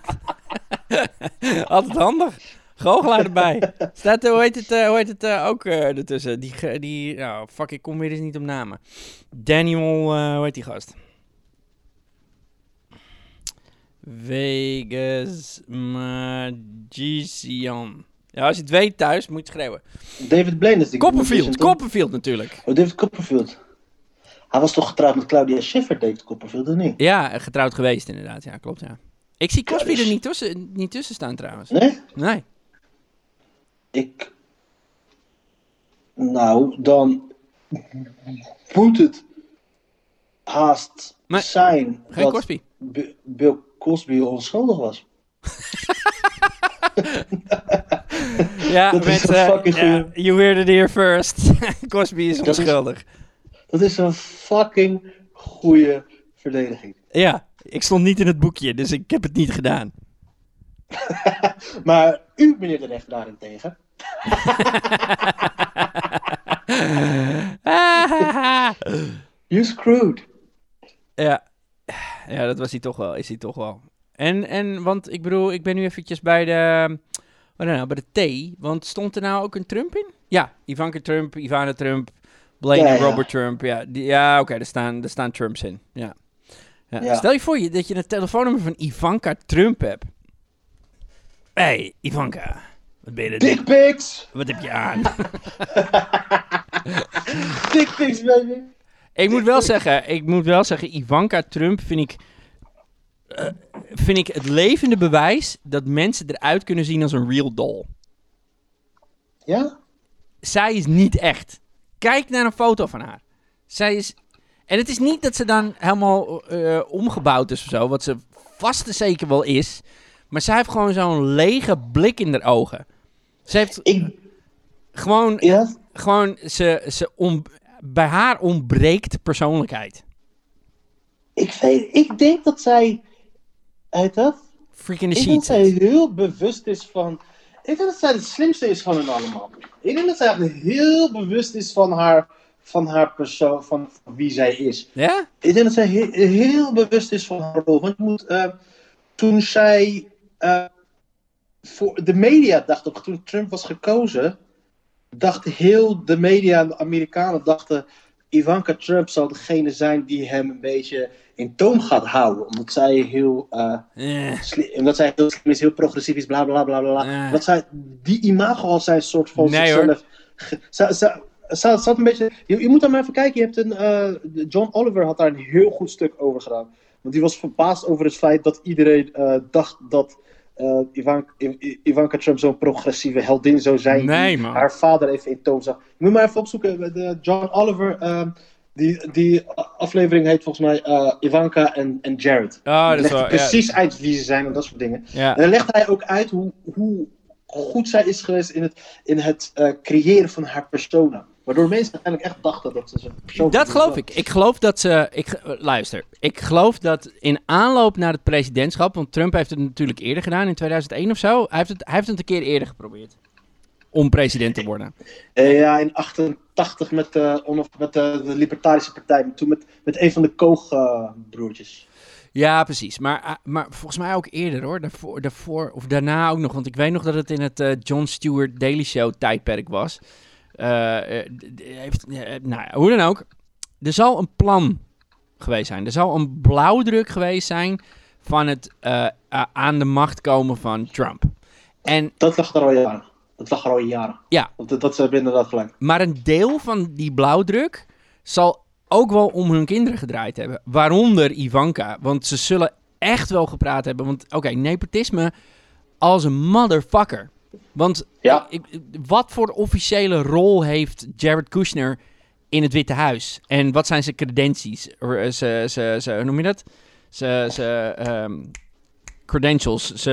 Altijd handig. Goochelaar erbij. Staat, eh, hoe heet het, eh, hoe heet het eh, ook eh, ertussen? Die, die, nou, fuck, ik kom weer eens niet op namen. Daniel, eh, hoe heet die gast? Vegas Magician. Ja, als je het weet thuis, moet je schreeuwen. David Blaine is die Copperfield? Copperfield natuurlijk. Oh, David Copperfield. Hij was toch getrouwd met Claudia Schiffer, David Copperfield, of niet? Ja, getrouwd geweest inderdaad, ja, klopt, ja. Ik zie Cosby dus- er niet tussen, niet tussen staan trouwens. Nee? Nee. Ik... Nou, dan moet het haast Maar- zijn Geen dat Cosby. Bill Cosby onschuldig was. Ja, Dat is fucking ja, goeie. you heard it here first. Cosby is is- onschuldig. Dat is een fucking goede verdediging. Ja, ik stond niet in het boekje, dus ik heb het niet gedaan. Maar u, meneer de rechter, daarentegen. You screwed. ja. ja, dat was hij toch wel, is hij toch wel. En, en, want ik bedoel, ik ben nu eventjes bij de, wat nou, bij de T, want stond er nou ook een Trump in? Ja, Ivanka Trump, Ivana Trump, Blaine Ja, en ja. Robert Trump. Ja, die, ja oké, er, staan, er staan Trumps in. Ja. Stel je voor je, dat je een telefoonnummer van Ivanka Trump hebt. Hé, hey, Ivanka, wat ben je Dick pics! Wat heb je aan? Dick pics, baby! ik moet wel zeggen, ik moet wel zeggen, Ivanka Trump vind ik, eh, vind ik het levende bewijs dat mensen eruit kunnen zien als een real doll. Ja? Zij is niet echt. Kijk naar een foto van haar. Zij is... En het is niet dat ze dan helemaal eh, omgebouwd is of zo, wat ze vast en zeker wel is. Maar zij heeft gewoon zo'n lege blik in haar ogen. Ze heeft Ik, gewoon, ja, gewoon ze, ze bij haar ontbreekt persoonlijkheid. ik, weet, ik denk dat zij. Heet dat? Freaking the Ik denk dat zij heel bewust is van. Ik denk dat zij het slimste is van hen allemaal. Ik denk dat zij echt heel bewust is van haar, van haar persoon, van, van wie zij is. Ja? Ik denk dat zij he- heel bewust is van haar rol. Want je moet, eh, toen zij. eh, voor de media dacht toen Trump was gekozen. dacht heel de media, de Amerikanen dachten. Ivanka Trump zal degene zijn die hem een beetje in toom gaat houden. Omdat zij heel. eh, Eh. omdat zij heel slim is, heel progressief is, bla bla bla bla. Ja. Dat zij, die imago als zij een soort van Nee, zichzelf. had een beetje, je, je moet daar maar even kijken. Je hebt een, eh, John Oliver had daar een heel goed stuk over gedaan. Want die was verbaasd over het feit dat iedereen dacht dat eh, Ivanka, Trump zo'n progressieve heldin zou zijn. Nee, die man. haar vader even in toom zag. Moet maar even opzoeken. De John Oliver, eh, die, die aflevering heet volgens mij eh, Ivanka en, en Jared. Oh, dat is wel... precies uit wie ze zijn en dat soort dingen. En dan legt hij ook uit hoe, hoe goed zij is geweest in het, in het eh, creëren van haar persona. Waardoor mensen uiteindelijk echt dachten dat ze persoon Dat geloof ik. Ik geloof dat ze. Ik, ge- luister, ik geloof dat in aanloop naar het presidentschap. Want Trump heeft het natuurlijk eerder gedaan, in 2001 of zo. Hij heeft het, hij heeft het een keer eerder geprobeerd. Om president te worden. Eh, ja, in 88 met, eh, onof- met de, de Libertarische Partij. Toen met, met een van de Koch-broertjes. Ja, precies. Maar, maar volgens mij ook eerder hoor. Daarvoor, daarvoor of daarna ook nog. Want ik weet nog dat het in het eh, Jon Stewart Daily Show tijdperk was. Eh, eh, heeft, eh, nou ja, hoe dan ook. Er zal een plan geweest zijn. Er zal een blauwdruk geweest zijn van het aan de macht komen van Trump. En, dat lag er al jaren. Dat lag er al jaren. Ja. Dat, dat ze hebben inderdaad gelijk. maar een deel van die blauwdruk zal ook wel om hun kinderen gedraaid hebben. Waaronder Ivanka. Want ze zullen echt wel gepraat hebben. Want oké, nepotisme als een motherfucker. Want Ja. ik, wat voor officiële rol heeft Jared Kushner in het Witte Huis? En wat zijn zijn credentials? Er- Ze, ze, ze, hoe noem je dat? Ze, ze, ehm, credentials. Ze,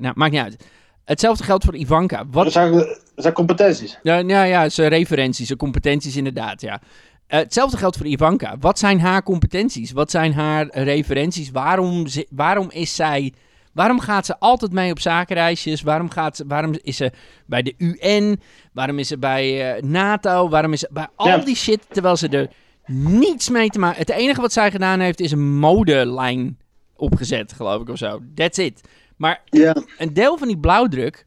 nou, maakt niet uit. Hetzelfde geldt voor Ivanka. Wat, Dat zijn, dat zijn competenties. ja, nou ja, zijn referenties, zijn competenties inderdaad, ja. Eh, hetzelfde geldt voor Ivanka. Wat zijn haar competenties? Wat zijn haar referenties? Waarom, waarom is zij... Waarom gaat ze altijd mee op zakenreisjes? Waarom, gaat ze, waarom is ze bij de UN? Waarom is ze bij eh, NATO? Waarom is ze bij al Ja. die shit, terwijl ze er niets mee te maken... Het enige wat zij gedaan heeft is een modelijn opgezet, geloof ik, of zo. That's it. Maar Ja. een deel van die blauwdruk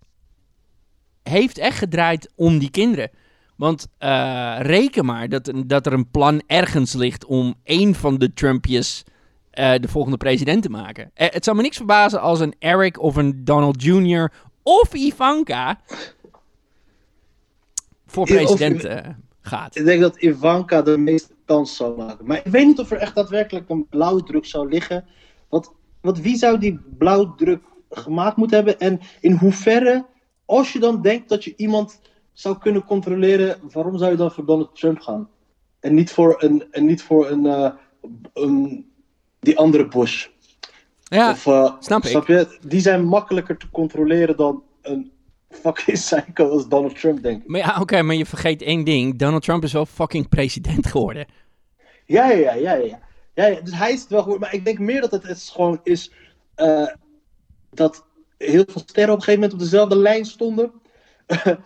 heeft echt gedraaid om die kinderen. Want eh, reken maar dat, dat er een plan ergens ligt om één van de Trumpjes eh, de volgende president te maken. Eh, het zou me niks verbazen als een Eric of een Donald Jr. of Ivanka voor president eh, gaat. Ik denk dat Ivanka de meeste kans zou maken. Maar ik weet niet of er echt daadwerkelijk een blauwdruk zou liggen. Want, want wie zou die blauwdruk gemaakt moeten hebben? En in hoeverre, als je dan denkt dat je iemand zou kunnen controleren, waarom zou je dan voor Donald Trump gaan? En niet voor een, en niet voor een, een die andere Bush. Ja, of, eh, snap ik. je? Die zijn makkelijker te controleren dan een fucking psycho als Donald Trump, denk ik. maar ja, oké, maar je vergeet één ding. Donald Trump is wel fucking president geworden. Ja, ja, ja, ja, ja. Dus hij is het wel goed. Maar ik denk meer dat het, gewoon is eh, dat heel veel sterren op een gegeven moment op dezelfde lijn stonden.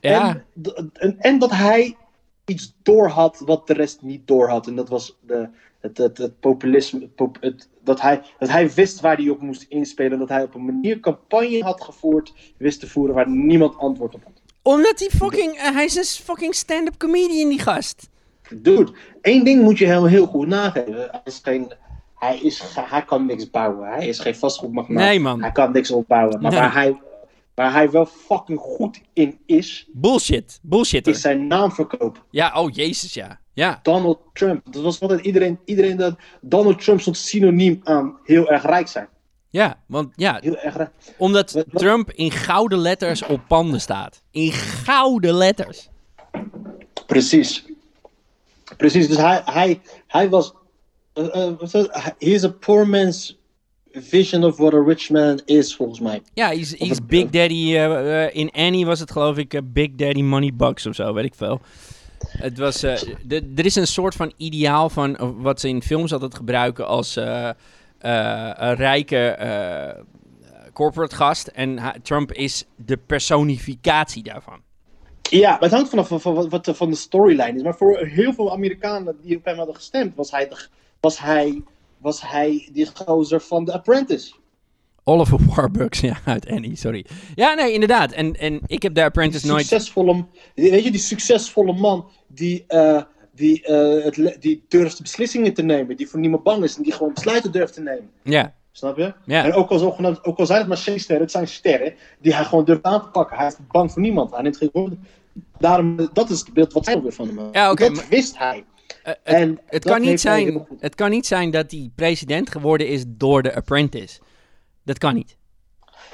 Ja. en, en, en dat hij iets door had wat de rest niet door had. En dat was de, het, het, het populisme. Pop- het, dat, hij, dat hij wist waar hij op moest inspelen. Dat hij op een manier campagne had gevoerd, wist te voeren waar niemand antwoord op had. Omdat hij fucking... eh, hij is een fucking stand-up comedian, die gast. Dude, één ding moet je hem heel goed nageven. Hij, is geen, hij, is, hij kan niks bouwen. Hij is geen vastgoedmagnaat. Nee, man. Hij kan niks opbouwen. Maar Nee. waar, hij, waar hij wel fucking goed in is, Bullshit. Bullshitter. is zijn naam verkopen. Ja, oh jezus, ja. Ja. Donald Trump. Dat was altijd iedereen, iedereen dat Donald Trump stond synoniem aan heel erg rijk zijn. Ja, want ja, Heel erg rijk. omdat Wat- wat- Trump in gouden letters op panden staat. In gouden letters. Precies. Precies, dus hij, hij, hij was. Uh, uh, he is a poor man's vision of what a rich man is, volgens mij. Ja, he's, he's het- Big Daddy. eh, in Annie was het geloof ik Big Daddy Money Bucks of zo, weet ik veel. Het was, eh, er is een soort van ideaal van wat ze in films altijd gebruiken als eh, eh, een rijke corporate gast. En Trump is de personificatie daarvan. Ja, het hangt vanaf van, wat van de storyline is. Maar voor heel veel Amerikanen die op hem hadden gestemd, was hij, de, was hij, was hij die gozer van The Apprentice. Oliver Warbucks, ja, uit Annie, sorry. Ja, nee, inderdaad. En, en ik heb The Apprentice nooit... Succesvolle, weet je, die succesvolle man die, eh, die, eh, het, die durft beslissingen te nemen, die voor niemand bang is en die gewoon besluiten durft te nemen. Ja, Snap je? Ja. En ook al, zogenaamd, ook al zijn het maar sterren, het zijn sterren die hij gewoon durft aan te pakken. Hij is bang voor niemand. Hij neemt geen woorden. Daarom, dat is het beeld wat ook weer van hem hebben. Ja, oké, dat maar- wist hij. En het, kan niet hij zijn, het kan niet zijn dat hij president geworden is door The Apprentice. Dat kan niet.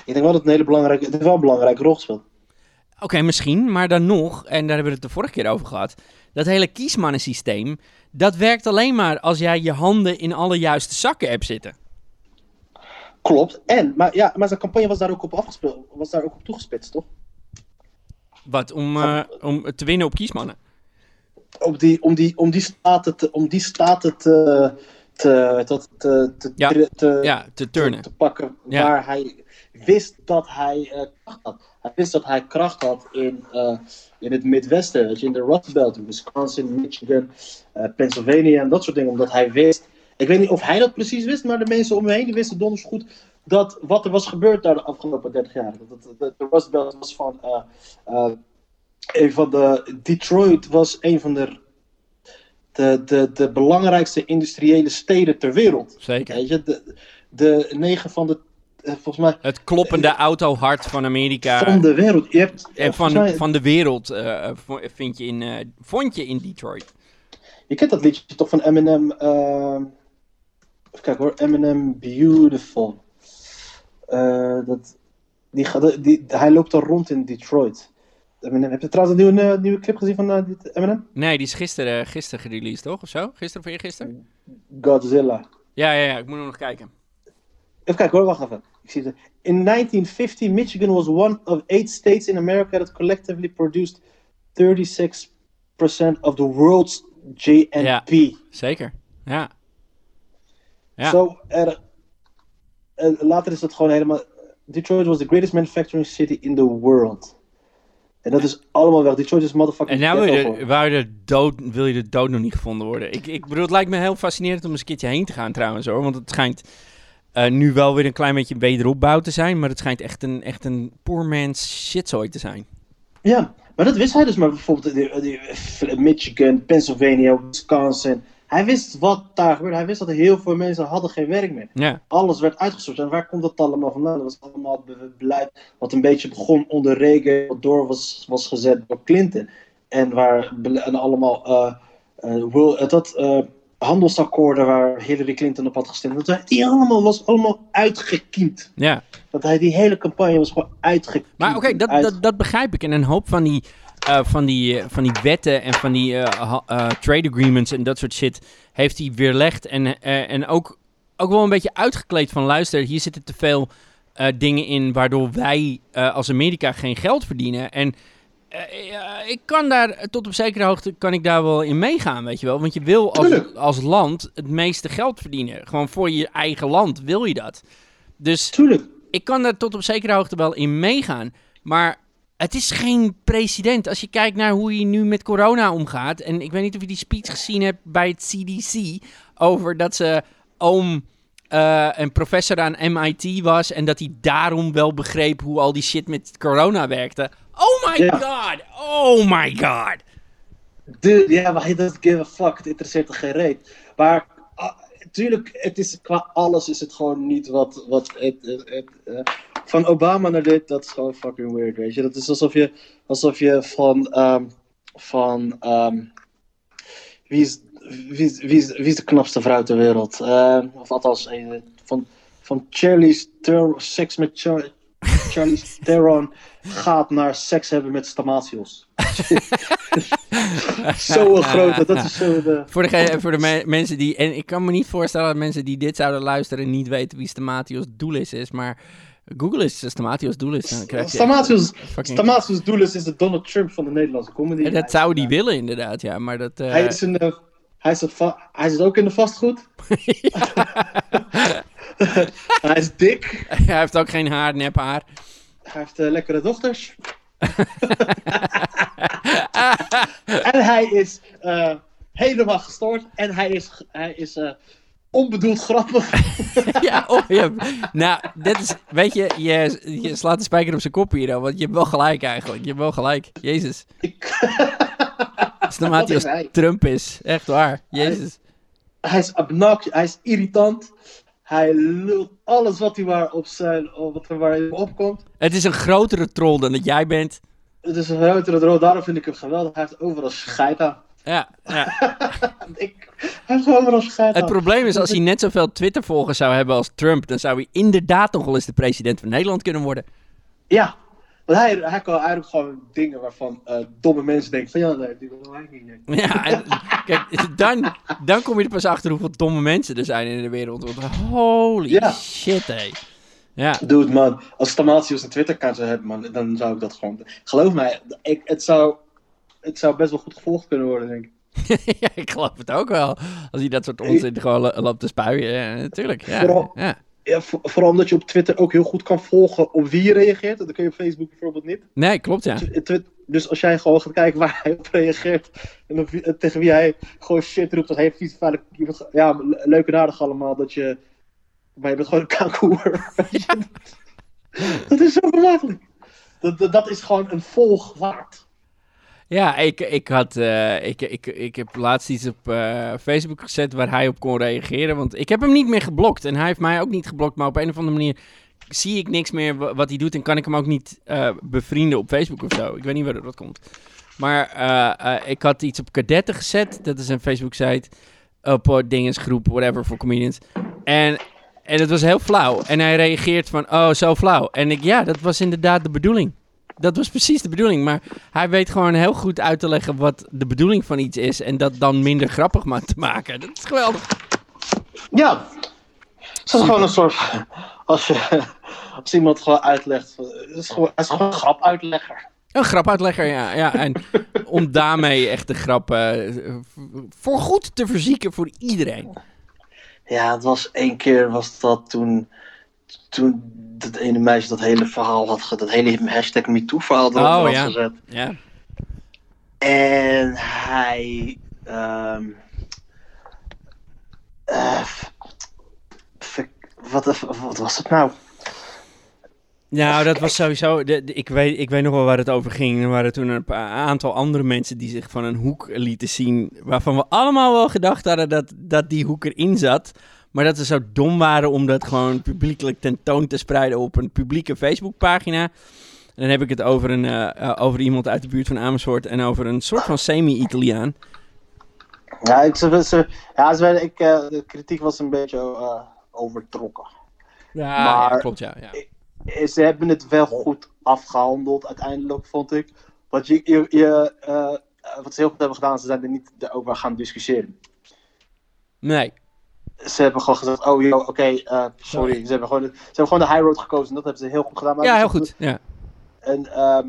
Ik denk wel dat het een hele belangrijke, het wel een belangrijke rol gespeeld. Oké, misschien, maar dan nog, en daar hebben we het de vorige keer over gehad. Dat hele kiesmannensysteem, dat werkt alleen maar als jij je handen in alle juiste zakken hebt zitten. Klopt. En, maar ja, maar zijn campagne was daar ook op afgespeeld, was daar ook op toegespitst, toch? Wat, om, eh, om te winnen op kiesmannen. Op die, om, die, om die staten te, om die staten te, te, tot, te, te, Ja. te, Ja, te turnen. te pakken Ja. waar hij wist dat hij eh, kracht had. Hij wist dat hij kracht had in, eh, in het Midwesten, weet je, in de Rust Belt, in Wisconsin, Michigan, eh, Pennsylvania en dat soort dingen, omdat hij wist. Ik weet niet of hij dat precies wist, maar de mensen om me heen die wisten donders goed dat wat er was gebeurd daar de afgelopen 30 jaar. Dat, dat, dat- de Rust Belt was van een van de. Detroit was een van de, de, de, de belangrijkste industriële steden ter wereld. Zeker. Weet je, de, de negen van de, eh, volgens mij, Het kloppende autohart van Amerika. van de wereld. Je hebt, en van, mij- van de wereld eh, vind je in, eh, vond je in Detroit. Je kent dat liedje toch van Eminem, ehm even kijken hoor, Eminem Beautiful. Eh, dat, die, die, hij loopt al rond in Detroit. Eminem, heb je trouwens een nieuwe, eh, nieuwe clip gezien van eh, dit Eminem? Nee, die is gisteren, gisteren gereleased, toch? Of zo? Gisteren of eergisteren? Godzilla. Ja, ja, ja. Ik moet hem nog kijken. Even kijken hoor, wacht even. Ik zie het. In 1950, Michigan was one of eight states in America that collectively produced 36% of the world's GNP. Zeker. Ja. Ja. Zo, er, eh, later is het gewoon helemaal. Detroit was the greatest manufacturing city in the world. En dat is allemaal weg. Detroit is motherfucking En nou wil je, de, waar de dood, wil je de dood nog niet gevonden worden. Ik, ik bedoel, het lijkt me heel fascinerend om eens een keertje heen te gaan trouwens hoor. Want het schijnt eh, nu wel weer een klein beetje wederopbouw te zijn. Maar het schijnt echt een, echt een poor man's shitzooi te zijn. Ja, maar dat wist hij dus. Maar bijvoorbeeld die, die- Michigan, Pennsylvania, Wisconsin. Hij wist wat daar gebeurde. Hij wist dat heel veel mensen hadden geen werk meer. Ja, Alles werd uitgestort. En waar komt dat allemaal vandaan? Dat was allemaal be- beleid wat een beetje begon onder Reagan, wat door was, was gezet door Clinton. En waar en allemaal eh, eh, wil- eh, dat, eh, handelsakkoorden waar Hillary Clinton op had gestemd. Dat die allemaal was allemaal uitgekiend. ja. Dat hij die hele campagne was gewoon uitgekiend. Maar oké, dat, dat, dat begrijp ik. En een hoop van die, eh, van die, eh, van die wetten en van die eh, trade agreements en dat soort shit heeft hij weerlegd. En, en ook, ook wel een beetje uitgekleed van luister, hier zitten te veel dingen in waardoor wij als Amerika geen geld verdienen. En ik kan daar tot op zekere hoogte kan ik daar wel in meegaan, weet je wel. Want je wil als, als land het meeste geld verdienen. Gewoon voor je eigen land wil je dat. Dus Tuurlijk. ik kan daar tot op zekere hoogte wel in meegaan. Maar het is geen president. Als je kijkt naar hoe hij nu met corona omgaat. En ik weet niet of je die speech gezien hebt bij het CDC. Over dat ze oom eh, een professor aan MIT was. En dat hij daarom wel begreep hoe al die shit met corona werkte. Oh my Ja. god. Oh my god. Dude, ja, maar hij doesn't give a fuck. Het interesseert er geen reet. Maar tuurlijk, het is, qua alles is het gewoon niet wat. wat het, het, het, eh, van Obama naar dit, dat is gewoon fucking weird, weet je. Dat is alsof je, alsof je van. ehm, van ehm, wie, is, wie, is, wie, is, wie is de knapste vrouw ter wereld? Ehm, of althans, eh, van, van Charlie's Theron, seks met Char- Charlize Theron gaat naar seks hebben met Stamatios. Zo'n grote, dat is zo de... Voor de, voor de me- mensen die... En ik kan me niet voorstellen dat mensen die dit zouden luisteren niet weten wie Stamatios Doulis is. Maar Google is Stamatios. Dan krijg je Stamatios, fucking... Stamatios Doulis is de Donald Trump van de Nederlandse comedy. En dat zou die willen inderdaad, ja. Maar dat... eh, Hij is, een, eh, hij, is hij zit ook in de vastgoed. hij is dik. hij heeft ook geen haar, nep haar. Hij heeft eh, lekkere dochters. en hij is eh, helemaal gestoord. En hij is, hij is eh, onbedoeld grappig. ja, oh, ja. Nou, dit is... Weet je, je, je slaat de spijker op zijn kop hier, dan, want je hebt wel gelijk eigenlijk. Je hebt wel gelijk. Jezus. Ik- Wat is hij? Trump is. Echt waar. Jezus. hij is obnoxious. Hij is irritant. Hij lult alles wat hij maar op zijn, wat er opkomt. Het is een grotere troll dan dat jij bent. Het is een grotere droom. Daarom vind ik hem geweldig. Hij heeft overal scheid aan. Ja, ja. Ik, hij heeft overal scheid Het aan. probleem is, als hij net zoveel Twitter-volgers zou hebben als Trump, dan zou hij inderdaad nog wel eens de president van Nederland kunnen worden. Ja, want hij, hij kan eigenlijk gewoon dingen waarvan eh, domme mensen denken van ja, die wil hij niet. Ja, en, kijk, dan, dan kom je er pas achter hoeveel domme mensen er zijn in de wereld. Want holy Ja. shit, hé. Ja, Dude, man, als Stamatios een Twitter-account zou hebben, man, dan zou ik dat gewoon... Geloof mij, ik, het, zou, het zou best wel goed gevolgd kunnen worden, denk ik. ja, ik geloof het ook wel. Als hij dat soort onzin gewoon lo- loopt te spuien. Ja, natuurlijk. Ja, Vooral- ja. Ja, voor- vooral omdat je op Twitter ook heel goed kan volgen op wie je reageert. Dat kun je op Facebook bijvoorbeeld niet. Nee, klopt, ja. Dus, Dus als jij gewoon gaat kijken waar hij op reageert en op wie- tegen wie hij gewoon shit roept, dat heeft iets vaak. Ja, le- leuk en aardig allemaal dat je. Maar je bent gewoon een kankoer. dat is zo vermakelijk. Dat, dat, dat is gewoon een volg waard. Ja, ik, ik, had, eh, ik, ik, ik heb laatst iets op eh, Facebook gezet waar hij op kon reageren. Want ik heb hem niet meer geblokt. En hij heeft mij ook niet geblokt. Maar op een of andere manier zie ik niks meer wa- wat hij doet. En kan ik hem ook niet eh, bevrienden op Facebook of zo. Ik weet niet waar dat komt. Maar ik had iets op Cadetten gezet. Dat is een Facebook-site. Op dingesgroep, whatever, voor comedians. En, en het was heel flauw. En hij reageert van, oh, zo flauw. En ik, ja, dat was inderdaad de bedoeling. Dat was precies de bedoeling. Maar hij weet gewoon heel goed uit te leggen wat de bedoeling van iets is. En dat dan minder grappig ma- te maken. Dat is geweldig. Ja. Het is gewoon een soort. Als, je, als iemand gewoon uitlegt. Het is gewoon, hij is gewoon een grapuitlegger. Een grapuitlegger, ja. ja. En om daarmee echt de grap eh, voor goed te verzieken voor iedereen. Ja, het was één keer was dat toen. Toen dat ene meisje dat hele verhaal had dat hele hashtag MeToo verhaal erop Oh, had ja. gezet. Ja. En hij. ehm eh, wat, wat was het nou? Nou, dat was sowieso. De, de- ik, weet, ik weet nog wel waar het over ging. Er waren toen een paar- aantal andere mensen die zich van een hoek lieten zien. Waarvan we allemaal wel gedacht hadden dat, dat die hoek erin zat. Maar dat ze zo dom waren om dat gewoon publiekelijk tentoon te spreiden op een publieke Facebookpagina. En dan heb ik het over, een, eh, eh, over iemand uit de buurt van Amersfoort en over een soort van semi-Italiaan. Ja, ik, ze, ze, ja ze werden, ik, eh, de kritiek was een beetje overtrokken. Ja, Maar- ja, klopt, ja. ja. Ze hebben het wel goed afgehandeld uiteindelijk, vond ik. Want je, je, je, wat ze heel goed hebben gedaan, ze zijn er niet over gaan discussiëren. Nee. Ze hebben gewoon gezegd, oh joh, oké, eh, sorry. Ze hebben, gewoon, de- ze hebben gewoon de high road gekozen en dat hebben ze heel goed gedaan. Maar Ja, heel goed. Ja. En, ehm,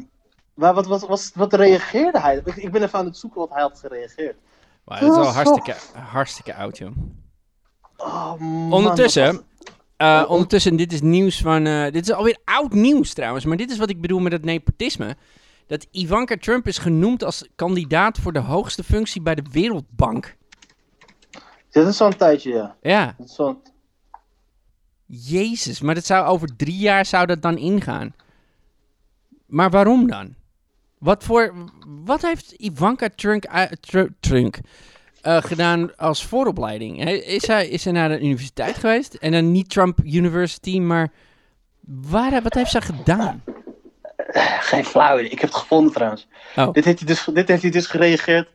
maar wat, wat, wat, wat reageerde hij? Ik, ik ben even aan het zoeken wat hij had gereageerd. Maar dat is wel Oh, hartstikke, hartstikke oud, joh. Oh, man, Ondertussen, was- Eh, Oh, ondertussen, dit is nieuws van. eh, dit is alweer oud nieuws trouwens. Maar dit is wat ik bedoel met het nepotisme. Dat Ivanka Trump is genoemd als kandidaat voor de hoogste functie bij de Wereldbank. Dit is zo'n tijdje, ja. Ja, zo'n- jezus. Maar dat zou over drie jaar zou dat dan ingaan. Maar waarom dan? Wat, voor, wat heeft Ivanka Trump, eh, Trump gedaan als vooropleiding? Is hij, is hij naar de universiteit geweest? En dan niet Trump University, maar waar, wat heeft zij gedaan? Geen flauw. Ik heb het gevonden trouwens. Oh. Dit, heeft hij dus, dit heeft hij dus gereageerd.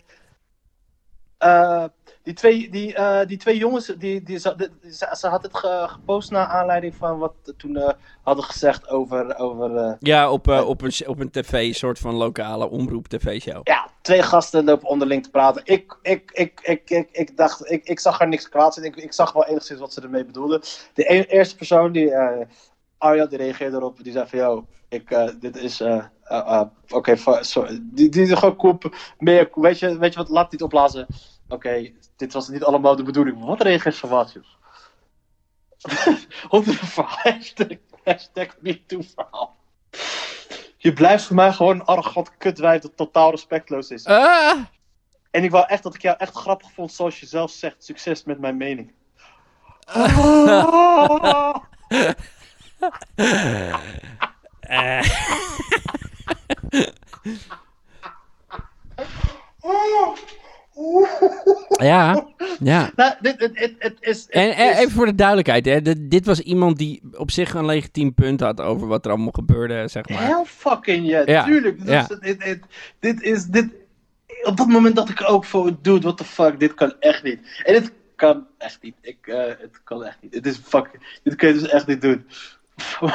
Eh, die, twee, die, eh, die twee jongens, die, die, ze, ze, had het ge- gepost naar aanleiding van wat toen eh, hadden gezegd over, over eh, Ja, op, op, een, op een tv, een soort van lokale omroep tv-show. ja, twee gasten lopen onderling te praten. Ik, ik, ik, ik, ik, ik dacht, ik, ik zag er niks kwaad in. Ik, ik zag wel enigszins wat ze ermee bedoelden. De e- eerste persoon, die, eh Arja, die reageerde erop. Die zei van, yo, ik, dit is, oké, sorry. Die, die is gewoon koep, meer, weet je, weet je wat, laat niet opblazen. Oké, dit was niet allemaal de bedoeling. Wat een verhaal, hashtag, hashtag MeToo-verhaal. Je blijft voor mij gewoon een arrogant kutwijf dat totaal respectloos is. Ah! En ik wou echt dat ik jou echt grappig vond, zoals je zelf zegt. Succes met mijn mening. Eh. ja, ja. Nou, dit, het, het, het is... En het is- even voor de duidelijkheid, hè. dit, dit was iemand die op zich een legitiem punt had over wat er allemaal gebeurde, zeg maar. Hell fucking yeah, Ja, tuurlijk. Dit, ja. dit, dit, is... Dit, op dat moment dat ik ook voor... Dude, what the fuck, dit kan echt niet. En dit kan echt niet. Ik, eh, het kan echt niet. Dit is fucking... Dit kun je dus echt niet doen.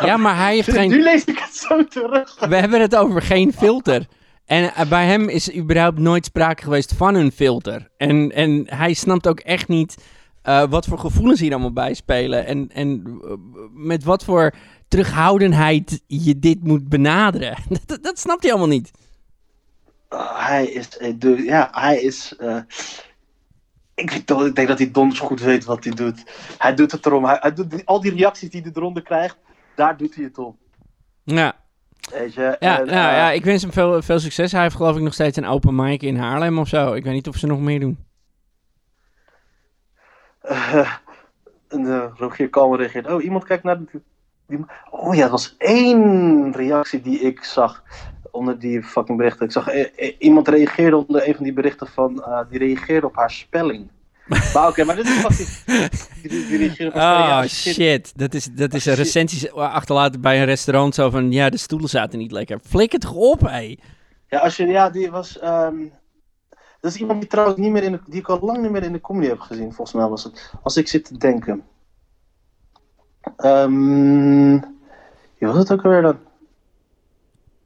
Ja, maar hij heeft Nu geen... lees ik het zo terug. We hebben het over geen filter. En eh, bij hem is überhaupt nooit sprake geweest van een filter. En, en hij snapt ook echt niet eh, wat voor gevoelens hier allemaal bij spelen. En, en eh, met wat voor terughoudendheid je dit moet benaderen. dat, dat snapt hij allemaal niet. Hij is... ja, hij is... ik, weet ik denk dat hij donders goed weet wat hij doet. Hij doet het erom. Hij, hij doet al die reacties die hij eronder krijgt, daar doet hij het om. Ja, Weet je? ja, En, nou, eh, ja ik wens hem veel, veel succes. Hij heeft geloof ik nog steeds een open mic in Haarlem of zo. Ik weet niet of ze nog meer doen. Eh, en uh, Rogier Kalmer reageert. Oh, iemand kijkt naar de... Die, oh ja, er was één reactie die ik zag onder die fucking berichten. Ik zag eh, eh, iemand reageerde onder een van die berichten van... eh, die reageerde op haar spelling. maar oké, maar dit is fucking... Oh shit, dat is, dat is een recensie achterlaten bij een restaurant. Zo van, ja, de stoelen zaten niet lekker. Flik het toch op, hé. Ja, als je, ja, die was... ehm, dat is iemand die trouwens niet meer in de... Die ik al lang niet meer in de comedy heb gezien, volgens mij was het. Als ik zit te denken. Ehm wie was het ook alweer dan?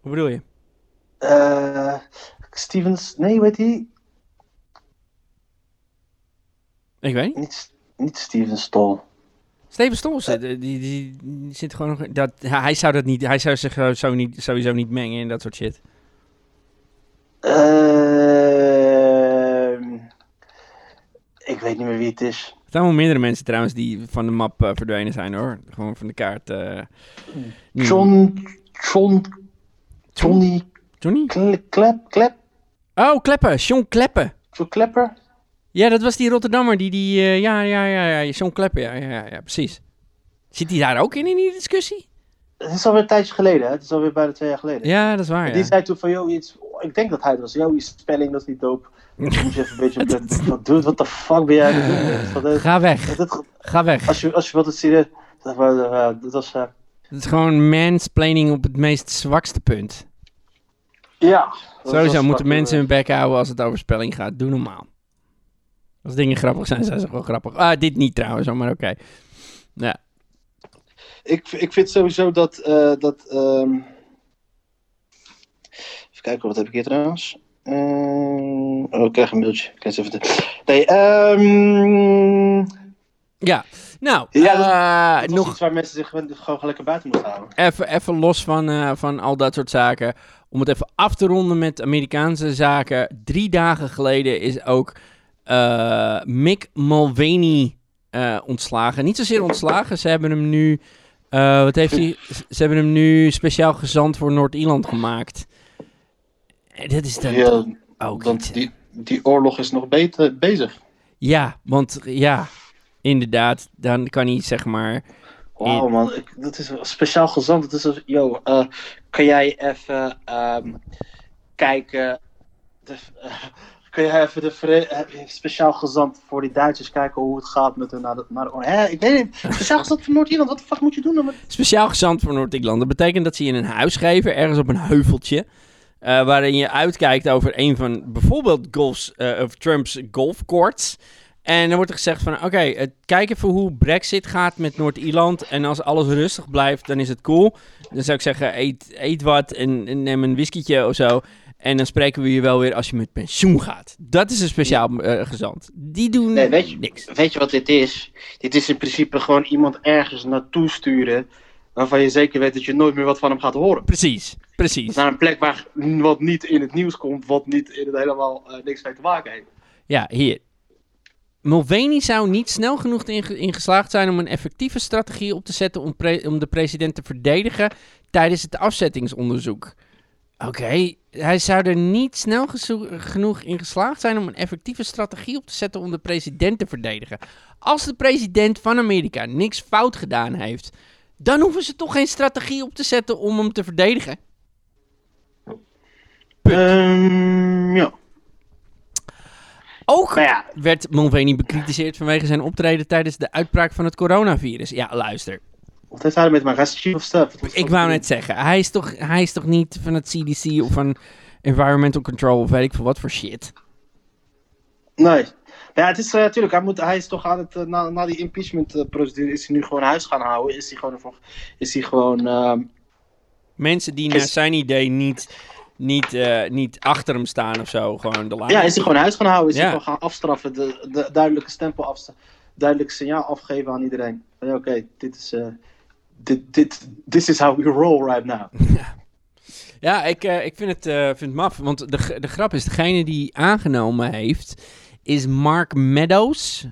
Hoe bedoel je? Eh Stevens, nee, weet hij? Ik weet niet. Niet, niet Steven Stol. Steven Stols, eh, die, die, zit gewoon nog... Dat, hij zou dat niet... Hij zou zich zo, niet, sowieso niet mengen in dat soort shit. Ehm ik weet niet meer wie het is. Er zijn wel meerdere mensen trouwens die van de map eh, verdwenen zijn, hoor. Gewoon van de kaart. eh. John, John, Johnny Johnny? Kle- Klep, Klep, Oh, Kleppen. Sean Kleppen. John Klepper? Ja, dat was die Rotterdammer die... die eh, ja, ja, ja, ja. Sean Kleppen, ja, ja, ja, precies. Zit hij daar ook in, in die discussie? Het is alweer een tijdje geleden, hè? Het is alweer bijna twee jaar geleden. Ja, dat is waar, Die zei toen van, joh, iets, ik denk dat hij het was. Joh, je spelling, dat is niet. Dan moet je even een beetje. Van, Dude, what the fuck ben jij aan het doen? Dat, Ga weg. dat, Ga weg. als, je, als je wat het serieus... Dat was, eh, dat was eh, Het is gewoon mansplaining op het meest zwakste punt. ja. Sowieso moeten mensen hun bek houden als het over spelling gaat. Doe normaal. Als dingen grappig zijn, zijn ze gewoon grappig. Ah, dit niet trouwens, maar oké. Ja. Ik, ik vind sowieso dat. eh, dat ehm, Even kijken, wat heb ik hier trouwens? Ehm, oh, ik krijg een mailtje. Ik eens even de... Nee, ehm. Ja, nou, Ja, eh, nog iets waar mensen zich gewoon gewoon lekker buiten moeten houden. even, even los van, eh, van al dat soort zaken. Om het even af te ronden met Amerikaanse zaken. Drie dagen geleden is ook eh, Mick Mulvaney eh, ontslagen. Niet zozeer ontslagen, ze hebben hem nu... eh, wat heeft hij? Ze hebben hem nu speciaal gezant voor Noord-Ierland gemaakt. En dat is dan Ja, ook want die, die oorlog is nog beter bezig. Ja, want ja, inderdaad, dan kan hij zeg maar... Wauw man, ik, dat is speciaal gezant. Het is yo, eh, kan jij even ehm, kijken, de, eh, kun jij even de eh, speciaal gezant voor die Duitsers kijken hoe het gaat met hun naar de, Hè, ik weet niet, speciaal gezant voor Noord-Ierland, wat de fuck moet je doen dan. Speciaal gezant voor Noord-Ierland. Dat betekent dat ze je een huis geven, ergens op een heuveltje. eh, waarin je uitkijkt over een van bijvoorbeeld golfs, eh, of Trumps golfcourts. En dan wordt er gezegd van, oké, eh, kijk even hoe Brexit gaat met Noord-Ierland. En als alles rustig blijft, dan is het cool. Dan zou ik zeggen, eet, eet wat en, en neem een whiskietje of zo. En dan spreken we je wel weer als je met pensioen gaat. Dat is een speciaal eh, gezant. Die doen Nee, weet je, niks. weet je wat dit is? Dit is in principe gewoon iemand ergens naartoe sturen. Waarvan je zeker weet dat je nooit meer wat van hem gaat horen. Precies, precies. Naar een plek waar wat niet in het nieuws komt, wat niet in het helemaal eh, niks mee te maken heeft. Ja, hier. Mulvaney zou niet snel genoeg in, in geslaagd zijn om een effectieve strategie op te zetten om, om de president te verdedigen tijdens het afzettingsonderzoek. Oké, hij zou er niet snel genoeg in geslaagd zijn om een effectieve strategie op te zetten om de president te verdedigen. Als de president van Amerika niks fout gedaan heeft, dan hoeven ze toch geen strategie op te zetten om hem te verdedigen. Punt. Ehm, ja. Ook ja, werd Mulvaney bekritiseerd vanwege zijn optreden tijdens de uitbraak van het coronavirus. Ja, luister. Wat heeft hij is chief of was Ik wou net zeggen, hij is toch, hij is toch niet van het CDC of van Environmental Control of weet ik veel wat voor shit. Nee. Ja, het is natuurlijk, hij, moet, hij is toch aan het, eh, na, na die impeachment eh, procedure, is hij nu gewoon huis gaan houden. Is hij gewoon, is hij gewoon ehm, Mensen die Is- naar zijn idee niet, niet, eh, niet achter hem staan of zo, gewoon de. Ja, is hij gewoon huis gaan houden? Is Ja. hij gewoon gaan afstraffen? De, de duidelijke stempel afstaan. Duidelijk signaal afgeven aan iedereen. Oké, dit is. eh, dit, dit, this is how we roll right now. Ja, ik, eh, ik vind, het, eh, vind het maf. Want de, de grap is, degene die aangenomen heeft, is Mark Meadows.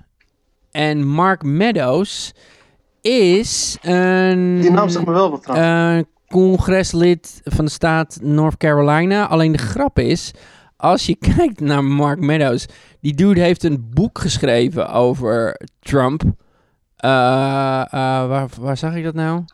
En Mark Meadows is een... Die naam zegt me wel wat trouwens. een congreslid van de staat North Carolina. Alleen de grap is, als je kijkt naar Mark Meadows, die dude heeft een boek geschreven over Trump. Eh, eh, waar, waar zag ik dat nou?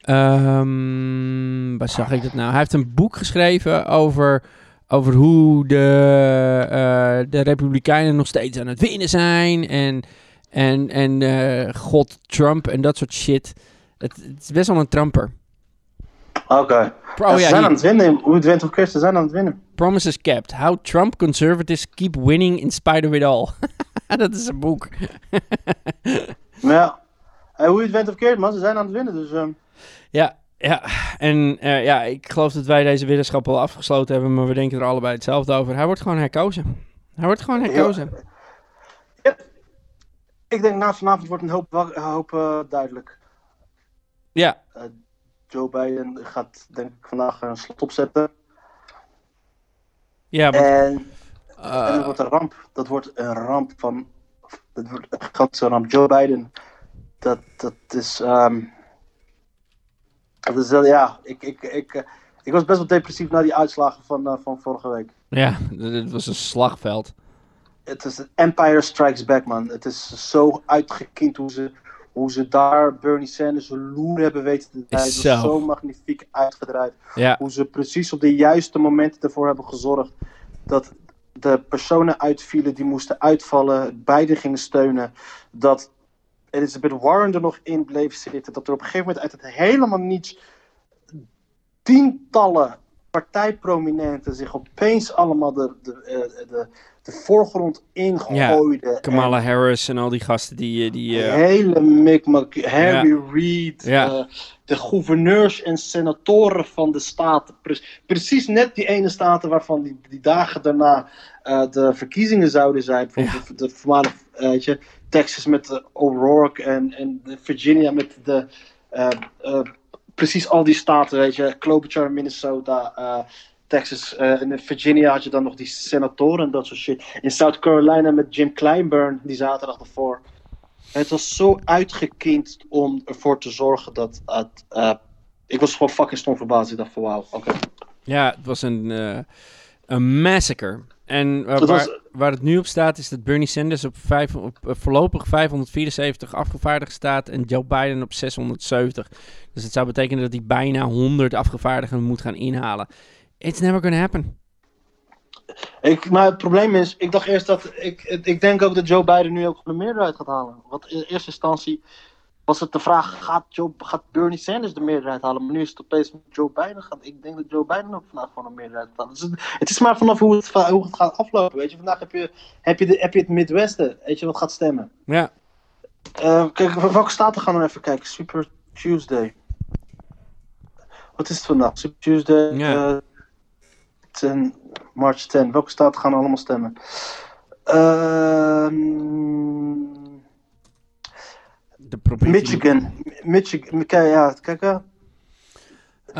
Ehm, waar zag ik dat nou? Hij heeft een boek geschreven over, over hoe de, eh, de Republikeinen nog steeds aan het winnen zijn. En, en, en God Trump en dat soort shit. Het, het is best wel een Trumper. Oké. Ja, oh ze ja, zijn aan het winnen. Hoe het went of ze zijn aan het winnen. Promises Kept. How Trump Conservatives Keep Winning in Spite of It All. dat is een boek. Maar ja, eh, hoe het went of keer, man, ze zijn aan het winnen. Dus ehm, Ja, ja. En eh, ja, ik geloof dat wij deze weddenschap al afgesloten hebben, maar we denken er allebei hetzelfde over. Hij wordt gewoon herkozen. Hij wordt gewoon herkozen. ik denk na vanavond wordt een hoop, hoop eh, duidelijk. Ja, Joe Biden gaat denk ik vandaag een slot opzetten. ja, want, En, en eh, dat wordt een ramp. Dat wordt een ramp van. Dat wordt een gigantische ramp. Joe Biden. Dat, dat is. ehm dat is ja, ik, ik, ik, eh, ik was best wel depressief na die uitslagen van, eh, van vorige week. ja, het was een slagveld. Het is Empire Strikes Back, man. Het is zo uitgekiend hoe ze, hoe ze daar Bernie Sanders loer hebben weten te draaien. Het Zo. zo magnifiek uitgedraaid. Ja, Hoe ze precies op de juiste momenten ervoor hebben gezorgd dat de personen uitvielen die moesten uitvallen, beide gingen steunen. Dat Elizabeth Warren er nog in bleef zitten. Dat er op een gegeven moment uit het helemaal niets tientallen partijprominenten zich opeens allemaal de, de, eh, de, de voorgrond ingooiden. Kamala Harris en al die gasten die... eh, die eh, hele mikmak, Harry Reid, Ja. de gouverneurs en senatoren van de staten. Pre- precies net die ene staten waarvan die, die dagen daarna de verkiezingen zouden zijn. Bijvoorbeeld de, de voormalige, eh, weet je, Texas met de O'Rourke en, en de Virginia met de... precies al die staten, weet je. Klobuchar, Minnesota, eh, Texas eh, in Virginia had je dan nog die senatoren en dat soort shit. In South Carolina met Jim Clyburn die zaterdag ervoor. Het was zo uitgekiend om ervoor te zorgen dat het. eh, ik was gewoon fucking stom verbaasd. Ik dacht van wauw, oké. ja, het was een, een massacre. En eh, waar, was- waar het nu op staat is dat Bernie Sanders op, vijf, op eh, voorlopig 574 afgevaardigd staat en Joe Biden op 670. Dus het zou betekenen dat hij bijna 100 afgevaardigden moet gaan inhalen. It's never gonna happen. Ik, maar het probleem is, ik dacht eerst dat. Ik, ik denk ook dat Joe Biden nu ook de meerderheid gaat halen. Want in eerste instantie was het de vraag, gaat, Joe, gaat Bernie Sanders de meerderheid halen? Maar nu is het opeens Joe Biden gaat. Ik denk dat Joe Biden ook vandaag gewoon een meerderheid gaat halen. Dus het, het is maar vanaf hoe het, va- hoe het gaat aflopen. Weet je, vandaag heb je, heb je, de, heb je het Midwesten, weet je, wat gaat stemmen. Ja. Eh, kijk, wel- welke staten gaan we even kijken? Super Tuesday. Wat is het vandaag? Super Tuesday. Ja. eh, 10, March 10. Welke staten gaan allemaal stemmen? Ehm, De provincie. Michigan. Michigan. Kijk, ja, kijk. Uh,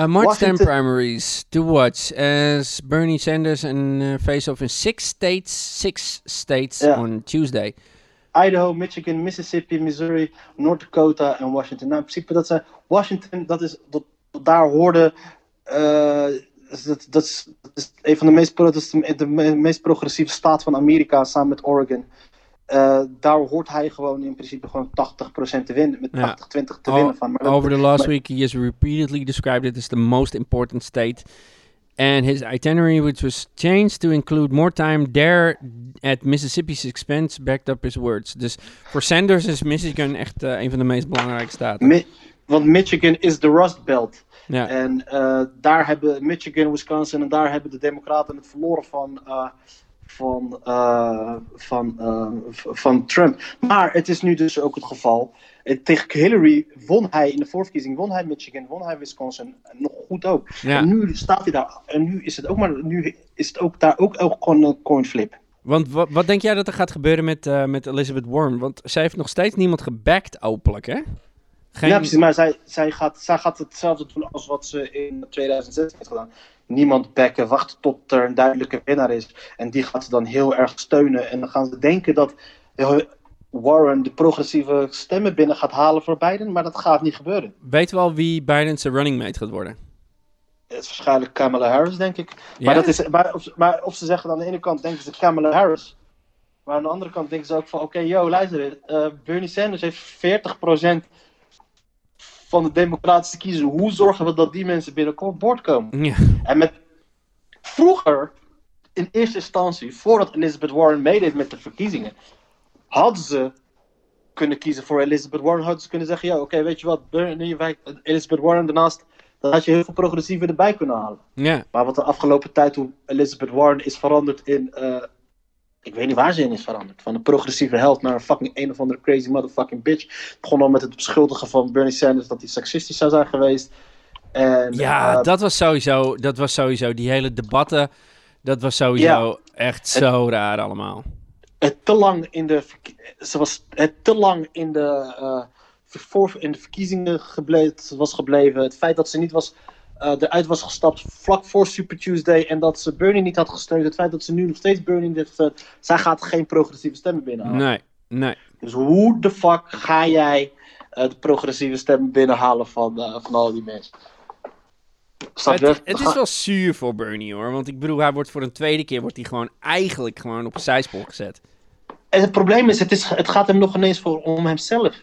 March 10 Washington- primaries to watch as Bernie Sanders and uh, face off in six states, six states on Tuesday. Idaho, Michigan, Mississippi, Missouri, North Dakota en Washington. Nou, in principe, dat zijn. Washington, dat is. Dat, daar hoorde. eh, dat, dat, is, dat is een van de meest, pro- dat is de, de me- meest progressieve staat van Amerika samen met Oregon. Eh, daar hoort hij gewoon in principe gewoon 80% te winnen. Met Ja. 80-20 te winnen van. Maar dat- Over the last maar- week, he has repeatedly described it as the most important state. And his itinerary, which was changed to include more time there at Mississippi's expense, backed up his words. Dus voor Sanders is Michigan echt eh, een van de meest belangrijke staten. Mi- want Michigan is de Rust Belt. ja. En eh, daar hebben Michigan, Wisconsin en daar hebben de Democraten het verloren van, van, eh, van, eh, van Trump. Maar het is nu dus ook het geval. Eh, tegen Hillary won hij in de voorverkiezing, won hij Michigan, won hij Wisconsin. Nog goed ook. Ja. En nu staat hij daar. En nu is het ook maar. Nu is het ook daar ook, ook gewoon een coin flip. Want wat, wat denk jij dat er gaat gebeuren met, met Elizabeth Warren? Want zij heeft nog steeds niemand gebackt openlijk, hè? Geen... Ja, precies. Maar zij, zij, gaat, zij gaat hetzelfde doen als wat ze in 2016 heeft gedaan. Niemand backen, wachten tot er een duidelijke winnaar is. En die gaat ze dan heel erg steunen. En dan gaan ze denken dat eh, Warren de progressieve stemmen binnen gaat halen voor Biden. Maar dat gaat niet gebeuren. Weten we al wie Biden's running mate gaat worden? Het is waarschijnlijk Kamala Harris, denk ik. Ja? Maar, dat is, maar, of, maar of ze zeggen aan de ene kant denken ze Kamala Harris. Maar aan de andere kant denken ze ook van... Oké, yo, luister eh, Bernie Sanders heeft 40% van de democratische kiezer. Hoe zorgen we dat die mensen binnenkort boord komen? Ja. En met vroeger, in eerste instantie, voordat Elizabeth Warren meedeed met de verkiezingen, hadden ze kunnen kiezen voor Elizabeth Warren. Hadden ze kunnen zeggen, ja, oké, weet je wat, Bernie, wij, Elizabeth Warren daarnaast, dan had je heel veel progressieven erbij kunnen halen. ja. Maar wat de afgelopen tijd, hoe Elizabeth Warren is veranderd in, eh, ik weet niet waar ze in is veranderd, van een progressieve held naar een fucking een of andere crazy motherfucking bitch. Het begon al met het beschuldigen van Bernie Sanders dat hij seksistisch zou zijn geweest. En, Ja, eh, dat was sowieso, dat was sowieso, die hele debatten, dat was sowieso echt zo raar allemaal. het te lang in de, ze was het te lang in de, eh, voor, in de verkiezingen was gebleven. Het feit dat ze niet was, eh, eruit was gestapt vlak voor Super Tuesday en dat ze Bernie niet had gesteund. Het feit dat ze nu nog steeds Bernie heeft gesteund. Zij gaat geen progressieve stemmen binnenhalen. Nee, nee. Dus hoe de fuck ga jij eh, de progressieve stemmen binnenhalen van, eh, van al die mensen? Het, het is wel zuur voor Bernie hoor, want ik bedoel, hij wordt voor een tweede keer, wordt hij gewoon eigenlijk gewoon op een zijspoor gezet. En het probleem is het, is, het gaat hem nog ineens voor, om hemzelf.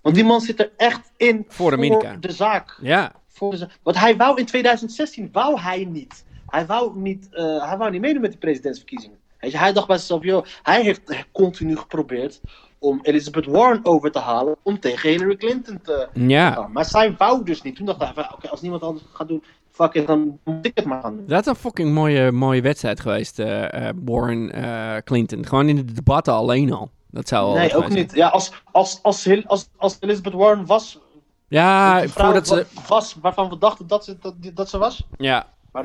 Want die man zit er echt in Voor Amerika. de zaak. Ja, Voor. Want hij wou in 2016, wou hij niet. Hij wou niet, eh, hij wou niet meedoen met de presidentsverkiezingen. Je, hij dacht bij zichzelf, joh, hij heeft continu geprobeerd om Elizabeth Warren over te halen om tegen Hillary Clinton te ja. gaan. Maar zij wou dus niet. Toen dacht hij, oké, als niemand anders gaat doen, fuck it, dan moet ik het maar gaan doen. Dat is een fucking mooie, mooie wedstrijd geweest, eh, eh, Warren eh, Clinton. Gewoon in de debatten alleen al. Dat zou Nee, ook niet. Ja, als, als, als, als, als Elizabeth Warren was. Ja, voordat ze... wa- was waarvan we dachten dat ze, dat, dat ze was. Ja, Maar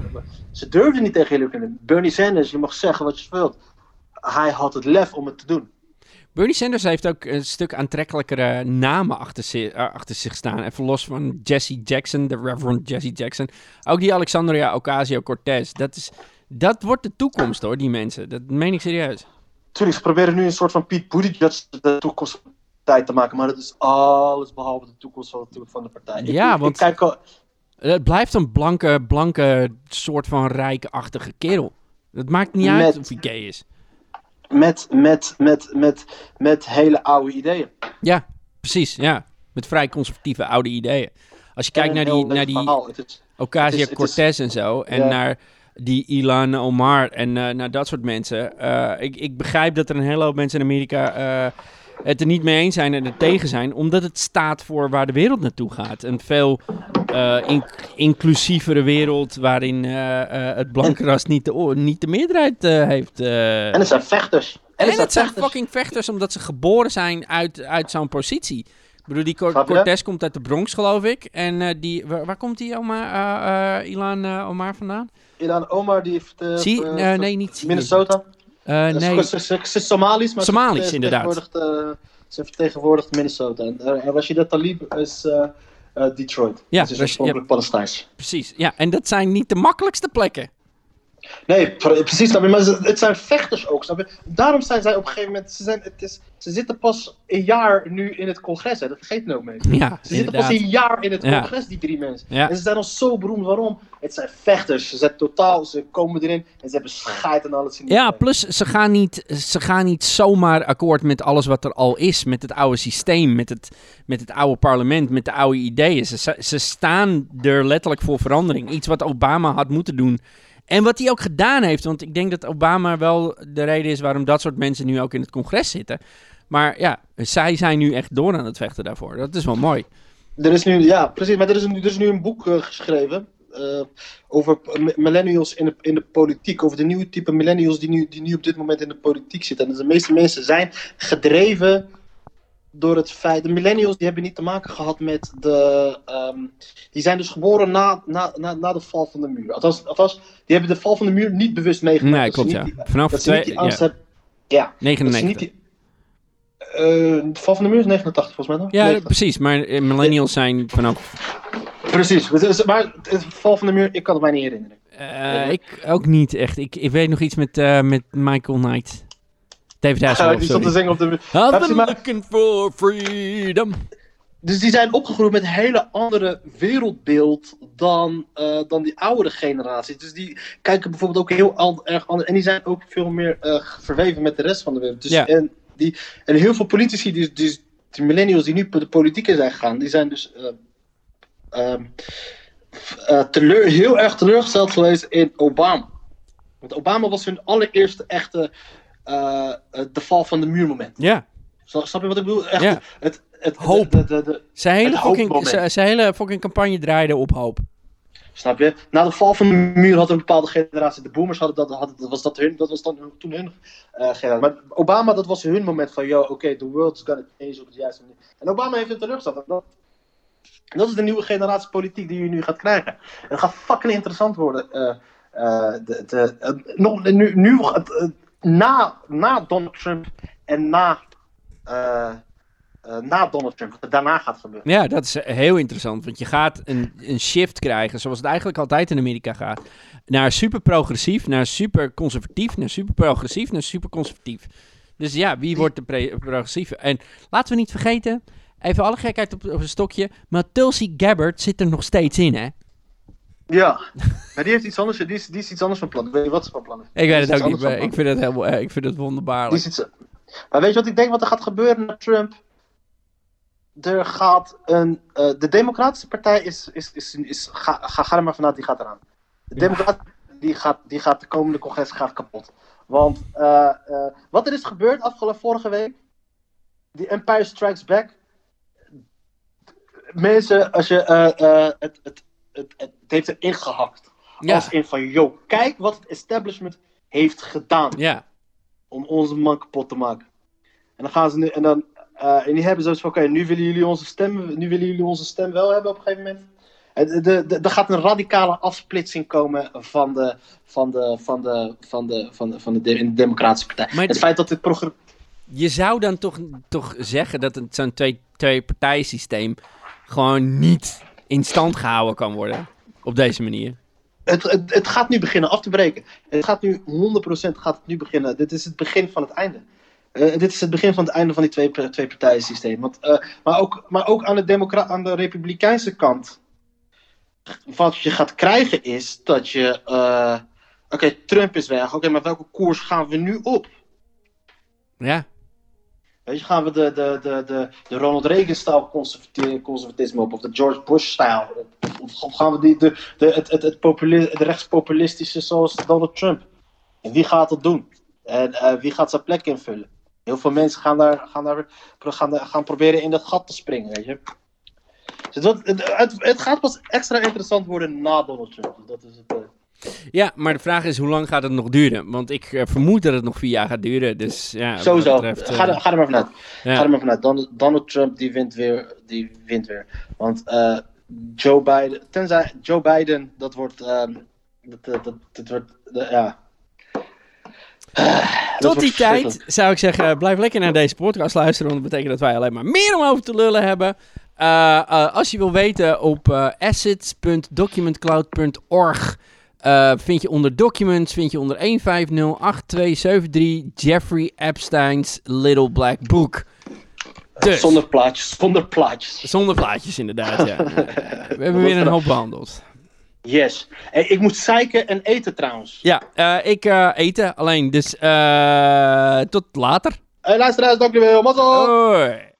ze durfde niet tegen Hillary Clinton. Bernie Sanders, je mag zeggen wat je wilt. Hij had het lef om het te doen. Bernie Sanders heeft ook een stuk aantrekkelijkere namen achter, zi- eh, achter zich staan. Even los van Jesse Jackson, de Reverend Jesse Jackson. Ook die Alexandria Ocasio-Cortez. Dat, is, dat wordt de toekomst hoor, die mensen. Dat meen ik serieus. Tuurlijk, ze proberen nu een soort van Pete Buttigieg de toekomst partij te maken. Maar dat is alles behalve de toekomst van, van de partij. Ja, ik, want- Ik kijk al, Het blijft een blanke, blanke soort van rijke-achtige kerel. Het maakt niet uit of hij gay is. met, met, met, met, met hele oude ideeën. Ja, precies. Ja. Met vrij conservatieve oude ideeën. Als je kijkt naar die, naar die Ocasio-Cortez en zo. En naar die Ilan Omar en eh, naar dat soort mensen. Eh, ik, ik begrijp dat er een hele hoop mensen in Amerika eh, het er niet mee eens zijn en er tegen zijn, omdat het staat voor waar de wereld naartoe gaat. Een veel in- inclusievere wereld waarin eh, eh, het blanke ras niet de, niet de meerderheid heeft. En het zijn vechters. En, En het zijn vechters. fucking vechters omdat ze geboren zijn uit, uit zo'n positie. Ik bedoel, die Cor- komt uit de Bronx, geloof ik. En die, waar, waar komt die Omar, Ilan Omar vandaan? Ilan Omar, die heeft... Zie, nee, niet. Minnesota. Eh, Eh, nee, Ze, ze, ze is Somalisch, maar Somalisch, ze inderdaad. eh, ze vertegenwoordigt Minnesota. En uh, Rashida Talib is eh, eh, Detroit. Ja, Ze is oorspronkelijk Palestijns. precies. Ja, en dat zijn niet de makkelijkste plekken. Nee, pre- precies. snap je, Maar het zijn vechters ook. Snap je? Daarom zijn zij op een gegeven moment. Ze, zijn, het is, ze zitten pas een jaar nu in het congres. Hè. Dat vergeet ook mee. Ja, Ze zitten pas een jaar in het Ja. congres, die drie mensen. Ja. En ze zijn al zo beroemd. Waarom? Het zijn vechters. Ze zijn totaal. Ze komen erin en ze hebben scheid en alles. in Ja, plus ze gaan, niet, ze gaan niet zomaar akkoord met alles wat er al is. Met het oude systeem, met het, met het oude parlement, met de oude ideeën. Ze, ze staan er letterlijk voor verandering. Iets wat Obama had moeten doen. En wat hij ook gedaan heeft. Want ik denk dat Obama wel de reden is waarom dat soort mensen nu ook in het congres zitten. Maar ja, zij zijn nu echt door aan het vechten daarvoor. Dat is wel mooi. Er is nu, ja, precies. Maar er is, een, er is nu een boek eh, geschreven. eh, over millennials in de, in de politiek. Over de nieuwe type millennials die nu, die nu op dit moment in de politiek zitten. En de meeste mensen zijn gedreven door het feit. De millennials die hebben niet te maken gehad met de. ehm, die zijn dus geboren na, na, na, na de val van de muur. Althans, althans, die hebben de val van de muur niet bewust meegemaakt. Nee, klopt ja. die- Vanaf dat ze niet twee, die angst ja, hebben. Ja, dat ze 99. niet die. de val van de muur is 89 volgens mij. toch? Ja, 90. precies. Maar eh, millennials zijn vanaf... Precies, het is- maar het val van de muur, ik kan het mij niet herinneren. Eh, ik ook niet echt. Ik, ik weet nog iets met, eh, met Michael Knight. David Hasselhoff, die stond te zingen op de. I've been looking for freedom. Dus die zijn opgegroeid met een hele andere wereldbeeld dan, eh, dan die oudere generaties. Dus die kijken bijvoorbeeld ook heel al- erg anders. En die zijn ook veel meer eh, verweven met de rest van de wereld. Dus, Ja. en, die, en heel veel politici, die, die, die millennials die nu de politiek in zijn gegaan, die zijn dus eh, ehm, eh, teleur, heel erg teleurgesteld geweest in Obama. Want Obama was hun allereerste echte de val van de muur moment. Ja, Snap snap je wat ik bedoel? Echt, het, het, Hoop. De, de, de, zijn hele, fucking, zijn- hele fucking campagne draaide op hoop. Snap je? Na de val van de muur had een bepaalde generatie, de boomers hadden dat, hadden, dat, was, dat, hun, dat was dan hun- toen hun eh, generatie. Maar Obama, dat was hun moment van, yo, oké, the world's gonna change op het juiste manier. En Obama heeft het teleurgesteld. En Dat, en dat is de nieuwe generatie politiek die je nu gaat krijgen. En het gaat fucking interessant worden. eh, eh, de, de, eh, nog, nu, nu het, eh, na, na Donald Trump en na, eh, eh, na Donald Trump, wat er daarna gaat gebeuren. Ja, dat is heel interessant. Want je gaat een, een shift krijgen, zoals het eigenlijk altijd in Amerika gaat. Naar super progressief, naar super conservatief, naar super progressief, naar super conservatief. Dus ja, wie wordt de progressieve? En laten we niet vergeten, even alle gekheid op, op een stokje, maar Tulsi Gabbard zit er nog steeds in, hè? Ja, maar die heeft iets anders, die is, die is iets anders van plan. Ik weet niet wat ze van plan is. Ik weet het ook niet, maar ik vind het, heel, eh, ik vind het Die wonderbaarlijk. is iets... Maar weet je wat ik denk wat er gaat gebeuren met Trump? Er gaat een. eh, de Democratische Partij is. is, is, is ga, ga, ga er maar vanuit, die gaat eraan. De Ja. Democrat die gaat, die gaat de komende congres gaat kapot. Want eh, eh, wat er is gebeurd afgelopen vorige week. Die Empire Strikes Back. Mensen, als je. eh, eh, het, het, het, het heeft erin gehakt. Ja, Als in van, yo, kijk wat het establishment heeft gedaan ja, om onze man kapot te maken. En dan gaan ze nu, en dan, eh, en die hebben zoiets van, oké, nu willen jullie onze stem, nu willen jullie onze stem wel hebben op een gegeven moment. En de- de- de- Er gaat een radicale afsplitsing komen van de, van de, van de, van de, van de, van de, de, Democratische Partij. Maar het feit dat dit programma, je zou dan toch, toch zeggen dat zo'n twee, twee partijen systeem gewoon niet in stand gehouden kan worden. Op deze manier. het, het, het gaat nu beginnen af te breken. Het gaat nu 100% gaat het nu beginnen. Dit is het begin van het einde. Eh, dit is het begin van het einde van die twee, twee partijen systeem. Want, eh, maar, ook, maar ook aan de, aan de republikeinse kant. Wat je gaat krijgen is dat je. eh, Oké, Trump is weg. Oké, maar welke koers gaan we nu op? Ja, Gaan we de, de, de, de, de Ronald Reagan-stijl conservati- conservatisme op? Of de George Bush-stijl? Of, gaan we die, de, de, het, het, het, het rechtspopulistische zoals Donald Trump? En wie gaat dat doen? En eh, wie gaat zijn plek invullen? Heel veel mensen gaan daar, gaan daar gaan, gaan proberen in dat gat te springen, weet je. Dus het, het, het, gaat pas extra interessant worden na Donald Trump. Dat is het. Ja, maar de vraag is hoe lang gaat het nog duren? Want ik eh, vermoed dat het nog vier jaar gaat duren. Dus ja, Sowieso. ga, eh, er, ga er maar vanuit. ja. Ga er maar vanuit. Donald, Donald Trump die wint weer. Die wint weer. Want eh, Joe Biden. Tenzij Joe Biden. Dat wordt. ehm, dat, dat, dat, dat wordt. ja. Tot die tijd zou ik zeggen, blijf lekker naar deze podcast luisteren. Want dat betekent dat wij alleen maar meer om over te lullen hebben. Als je wil weten, op assets.documentcloud.org eh, vind je onder documents, vind je onder 1508273 Jeffrey Epstein's Little Black Book. Dus, Zonder plaatjes. Zonder plaatjes. zonder plaatjes inderdaad, ja. We hebben weer een hoop behandeld. Yes. Hey, ik moet zeiken en eten trouwens. Ja, eh, ik eh, eten alleen, dus eh, tot later. Hey, luisteraars, dank jullie wel. Mazzel! Hoi.